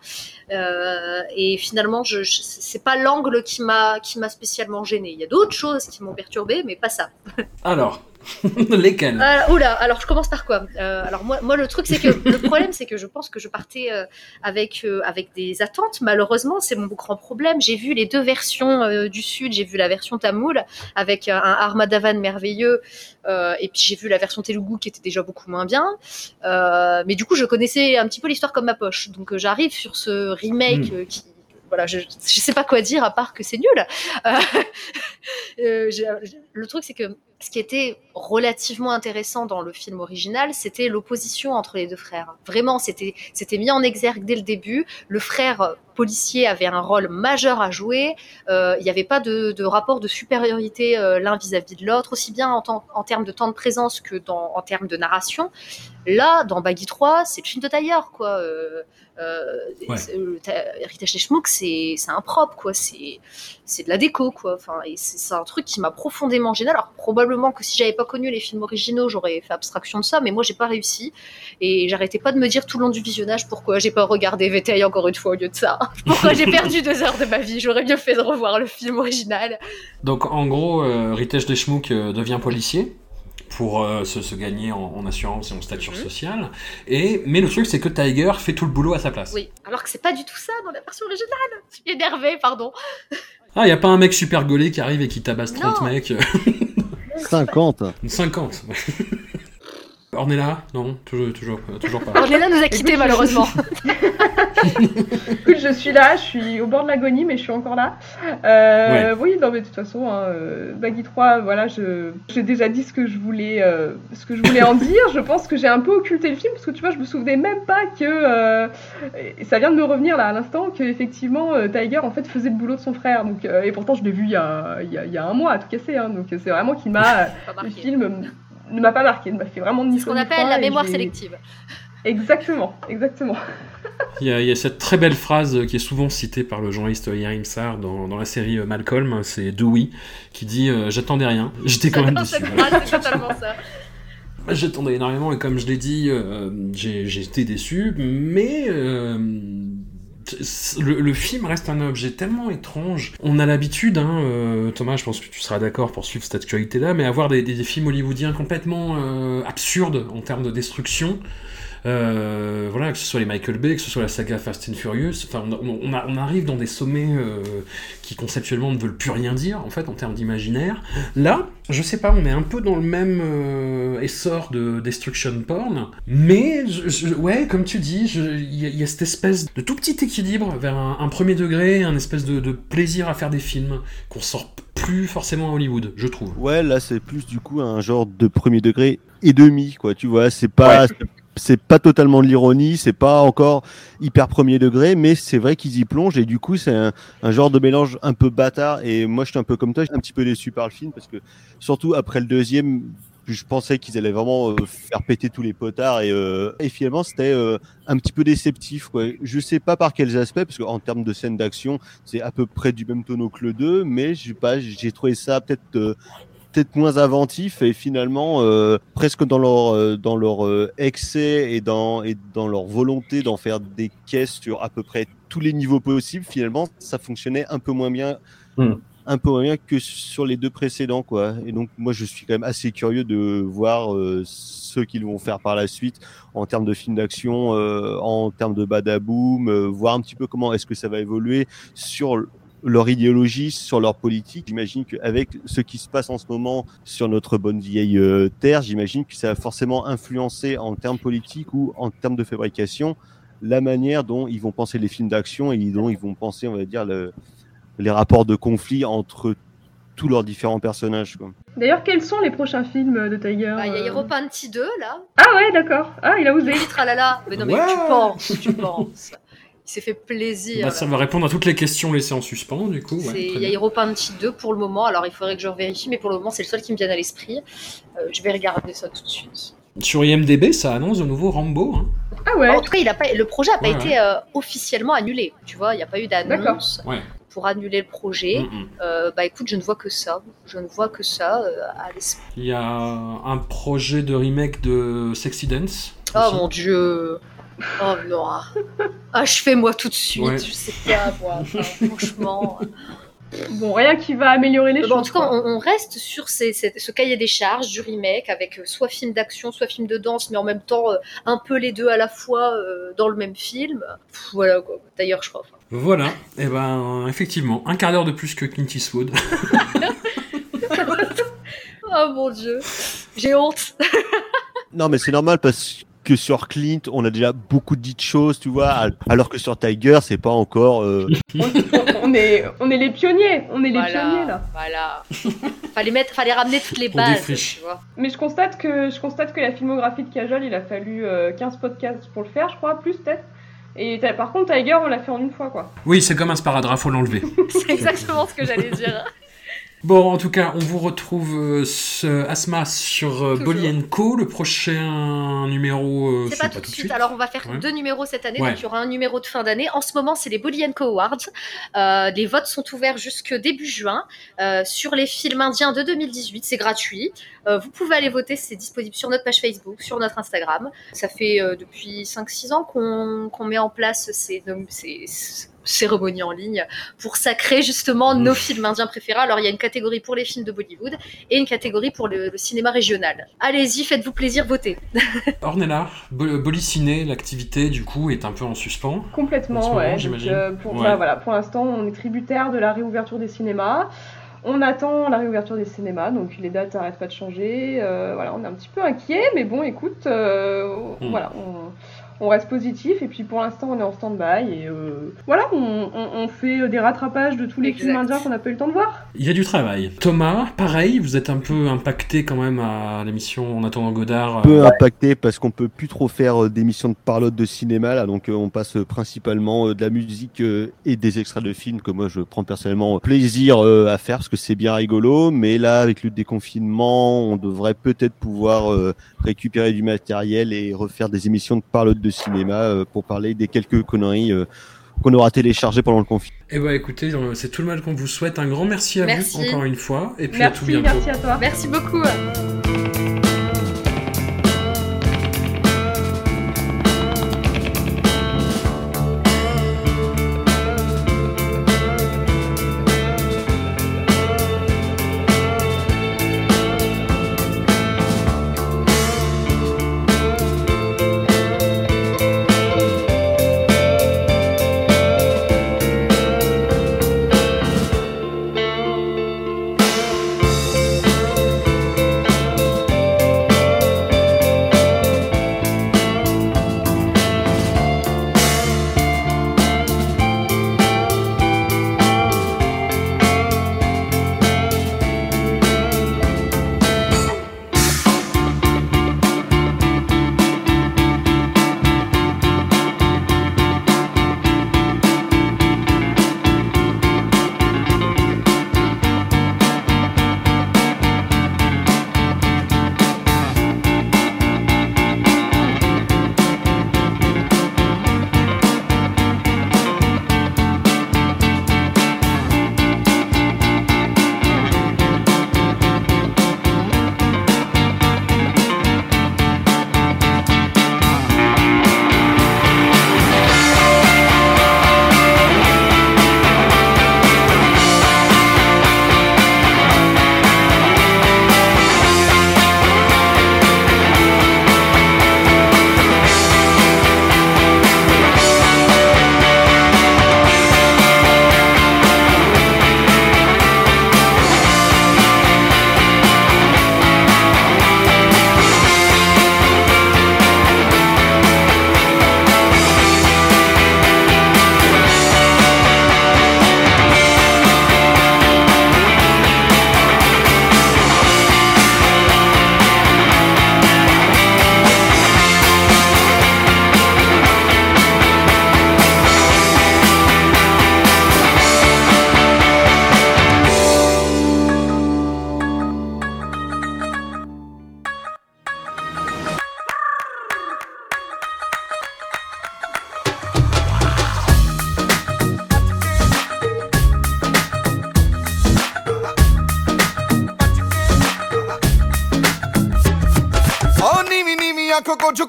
Euh, et finalement je, je- c'est pas l'angle qui m'a qui m'a spécialement gêné il y a d'autres choses qui m'ont perturbé mais pas ça. Alors, lesquels? Euh, oula, alors je commence par quoi? Euh, Alors moi, moi le truc c'est que le problème c'est que je pense que je partais euh, avec avec des attentes. Malheureusement, c'est mon grand problème. J'ai vu les deux versions du sud. J'ai vu la version tamoul avec un Armadavan merveilleux, et puis j'ai vu la version telugu qui était déjà beaucoup moins bien. Mais du coup, je connaissais un petit peu l'histoire comme ma poche. Donc j'arrive sur ce remake euh, qui voilà, je, je sais pas quoi dire à part que c'est nul. Euh, euh, le truc, c'est que ce qui était relativement intéressant dans le film original, c'était l'opposition entre les deux frères. Vraiment, c'était mis en exergue dès le début. Le frère policier avait un rôle majeur à jouer. Euh, Il n'y avait pas de, de rapport de supériorité euh, l'un vis-à-vis de l'autre, aussi bien en, temps- en termes de temps de présence que dans, en termes de narration. Là, dans Baggy 3, c'est le film de tailleur, quoi. Euh, ta- Rita Schmuck, c'est impropre, quoi. C'est c'est de la déco, quoi. Enfin, c'est un truc qui m'a profondément gêné. Alors probablement que si j'avais pas connu les films originaux, j'aurais fait abstraction de ça, mais moi j'ai pas réussi. Et j'arrêtais pas de me dire tout le long du visionnage pourquoi j'ai pas regardé VTI encore une fois au lieu de ça. Pourquoi j'ai perdu deux heures de ma vie? J'aurais mieux fait de revoir le film original. Donc en gros, euh, Ritesh Deshmukh euh, devient policier pour euh, se, se gagner en, en assurance et en stature Mhm. sociale. Et, mais le truc, c'est que Tiger fait tout le boulot à sa place. Oui, alors que c'est pas du tout ça dans la version originale. Je suis énervée, pardon. Ah, y a pas un mec super gaulé qui arrive et qui tabasse 30 Non. mecs 50. 50 Ornella Non, toujours, toujours, toujours pas. Ornella nous a quittés malheureusement. Écoute, je suis là, je suis au bord de l'agonie, mais je suis encore là. Euh, Oui, non, mais de toute façon, hein, euh, Baggy 3, voilà, je- j'ai déjà dit ce que je voulais, euh, ce que je voulais en dire. Je pense que j'ai un peu occulté le film parce que tu vois, je me souvenais même pas que euh, et ça vient de me revenir là à l'instant que effectivement euh, Tiger en fait faisait le boulot de son frère. Donc euh, et pourtant je l'ai vu il y a, il y a- il y a un mois à tout casser. Hein, donc c'est vraiment qui m'a le film ne m'a pas marqué, ne m'a fait vraiment ni Ce qu'on appelle la mémoire j'ai- sélective. Exactement, exactement. Il y, a, il y a cette très belle phrase qui est souvent citée par le journaliste Yarim Sar dans, dans la série euh, Malcolm, c'est Dewey, qui dit euh, J'attendais rien. J'étais quand même déçu. C'est totalement ça. J'attendais énormément et comme je l'ai dit, euh, j'ai été déçu, mais euh, le, film reste un objet tellement étrange. On a l'habitude, hein, euh, Thomas, je pense que tu seras d'accord pour suivre cette actualité-là, mais avoir des films hollywoodiens complètement euh, absurdes en termes de destruction. Euh, voilà, que ce soit les Michael Bay, que ce soit la saga Fast and Furious, enfin, on, arrive dans des sommets euh, qui conceptuellement ne veulent plus rien dire, en fait, en termes d'imaginaire. Là, je sais pas, on est un peu dans le même euh, essor de destruction porn, mais je- je- ouais, comme tu dis, il y, a- il y a cette espèce de tout petit équilibre vers un, un premier degré, un espèce de, de plaisir à faire des films qu'on sort plus forcément à Hollywood, je trouve. Ouais, là, c'est plus du coup un genre de premier degré et demi, quoi. Tu vois, c'est pas. C'est pas totalement de l'ironie, c'est pas encore hyper premier degré, mais c'est vrai qu'ils y plongent et du coup c'est un, genre de mélange un peu bâtard. Et moi je suis un peu comme toi, j'étais un petit peu déçu par le film parce que surtout après le deuxième, je pensais qu'ils allaient vraiment euh, faire péter tous les potards et, euh, finalement c'était euh, un petit peu déceptif. Quoi. Je sais pas par quels aspects, parce qu'en termes de scènes d'action, c'est à peu près du même tonneau que le 2, mais je sais pas, j'ai trouvé ça peut-être peut-être moins inventif et finalement euh, presque dans leur euh, dans leur euh, excès et dans et dans leur volonté d'en faire des caisses sur à peu près tous les niveaux possibles finalement ça fonctionnait un peu moins bien Hmm. un peu moins bien que sur les deux précédents quoi et donc moi je suis quand même assez curieux de voir ce qu'ils vont faire par la suite en termes de films d'action en termes de badaboom voir un petit peu comment est-ce que ça va évoluer sur leur idéologie, sur leur politique. J'imagine qu'avec ce qui se passe en ce moment sur notre bonne vieille euh, terre, j'imagine que ça va forcément influencer en termes politiques ou en termes de fabrication la manière dont ils vont penser les films d'action et dont ils vont penser, on va dire, le- les rapports de conflit entre tous leurs différents personnages. D'ailleurs, quels sont les prochains films de Tiger Bah, Il y a euh Hero Panty 2 là. Ah ouais, d'accord. Ah, il a osé. Oui, tralala. Mais non, mais Ouais. tu penses, tu penses. Il s'est fait plaisir. Bah, ça va répondre à toutes les questions laissées en suspens, du coup. ouais, Il y a. Hero Panty 2 pour le moment, alors il faudrait que je vérifie, mais pour le moment c'est le seul qui me vient à l'esprit. Euh, je vais regarder ça tout de suite. Sur IMDB, ça annonce de nouveau Rambo. Hein. Ah ouais. En tout cas, il a pas, le projet n'a pas Ouais, été euh, officiellement annulé. Tu vois, il n'y a pas eu d'annonce Ouais. pour annuler le projet. Mm, mm. Euh, bah écoute, je ne vois que ça. Je ne vois que ça euh, à l'esprit. Il y a un projet de remake de Sexy Dance. Oh aussi. mon dieu. Oh non. Achevez-moi tout de suite. Ouais. Je sais pas, moi. Enfin, franchement. Bon, rien qui va améliorer les Bon, choses. en tout cas, on, on reste sur ces- ces- ce cahier des charges du remake avec euh, soit film d'action, soit film de danse, mais en même temps euh, un peu les deux à la fois euh, dans le même film. Pff, voilà quoi. D'ailleurs, je crois. enfin, Voilà, et ben effectivement, un quart d'heure de plus que Clint Eastwood. Oh mon dieu. J'ai honte. Non, mais c'est normal parce que sur Clint, on a déjà beaucoup dit de choses, tu vois, al- alors que sur Tiger, c'est pas encore. euh, on, est, on est les pionniers. On est les pionniers là. Voilà. fallait mettre, fallait ramener toutes les bases. Tu vois. Mais je constate que je constate que la filmographie de Kajol, il a fallu euh, 15 podcasts pour le faire, je crois, plus peut-être. Et par contre, Tiger, on l'a fait en une fois, quoi. Oui, c'est comme un sparadrap, faut l'enlever. C'est exactement ce que j'allais dire. Bon, en tout cas, on vous retrouve euh, ce Asma sur euh. Bolly Co. Le prochain numéro, euh, C'est pas tout de suite. Alors, on va faire Ouais. deux numéros cette année. Ouais. Donc, il y aura un numéro de fin d'année. En ce moment, c'est les Bolly Co Awards. Les votes sont ouverts jusque début juin sur les films indiens de 2018. C'est gratuit. Vous pouvez aller voter. C'est disponible sur notre page Facebook, sur notre Instagram. Ça fait depuis 5-6 ans qu'on met en place ces- cérémonie en ligne pour sacrer justement nos films indiens préférés. Alors il y a une catégorie pour les films de Bollywood et une catégorie pour le, le cinéma régional. Allez-y, faites-vous plaisir, votez. Ornella, Bo- Boliciné, l'activité du coup est un peu en suspens. En Complètement, moment, ouais. Donc, j'imagine. euh, pour, Ouais. bah, voilà, pour l'instant, on est tributaire de la réouverture des cinémas. On attend la réouverture des cinémas, donc les dates n'arrêtent pas de changer. Euh, voilà, on est un petit peu inquiet, mais bon, écoute, euh, Mm. voilà, on, on reste positif. Et puis pour l'instant, on est en stand-by. Et euh, voilà, on, on- on fait des rattrapages de tous les films indiens qu'on n'a pas eu le temps de voir. Il y a du travail. Thomas, pareil, vous êtes un peu impacté quand même à l'émission En attendant Godard. un euh, peu impacté parce qu'on peut plus trop faire euh, d'émissions de parlotte de cinéma là donc on passe principalement de la musique et des extraits de films que moi je prends personnellement plaisir à faire parce que c'est bien rigolo mais là avec le déconfinement on devrait peut-être pouvoir récupérer du matériel et refaire des émissions de parlotte de cinéma euh, pour parler des quelques conneries euh, qu'on aura téléchargées pendant le confinement. Eh ben écoutez, euh, c'est tout le mal qu'on vous souhaite. Un grand merci à Merci. vous encore une fois. Et puis à tout Merci, bientôt. merci à toi. Merci beaucoup.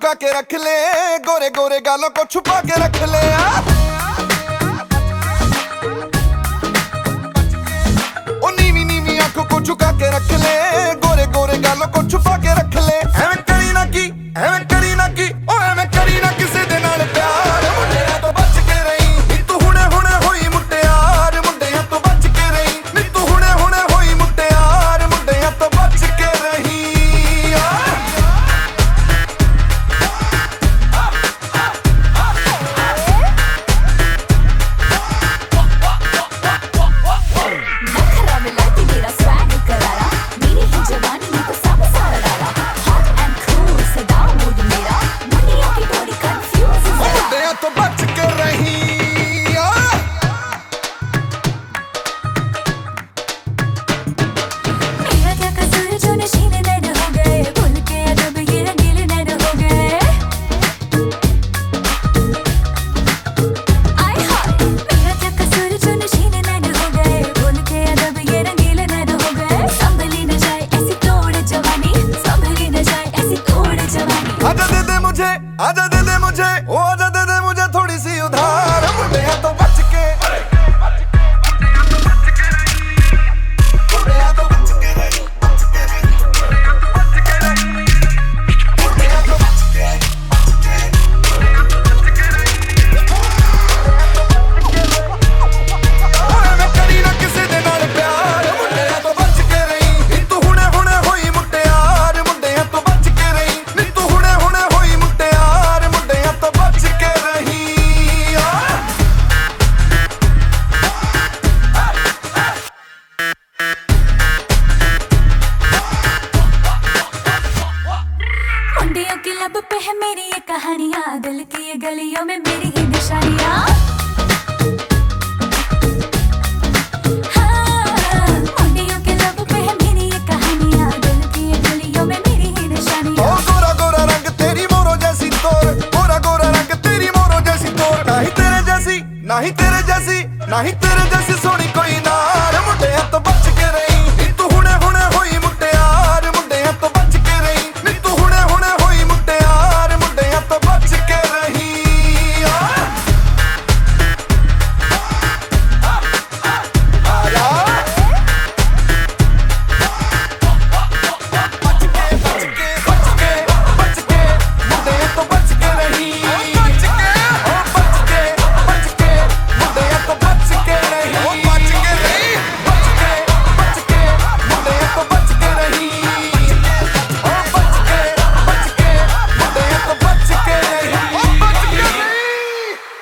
झुका के रख ले गोरे गोरे गालों को छुपा के रख ले।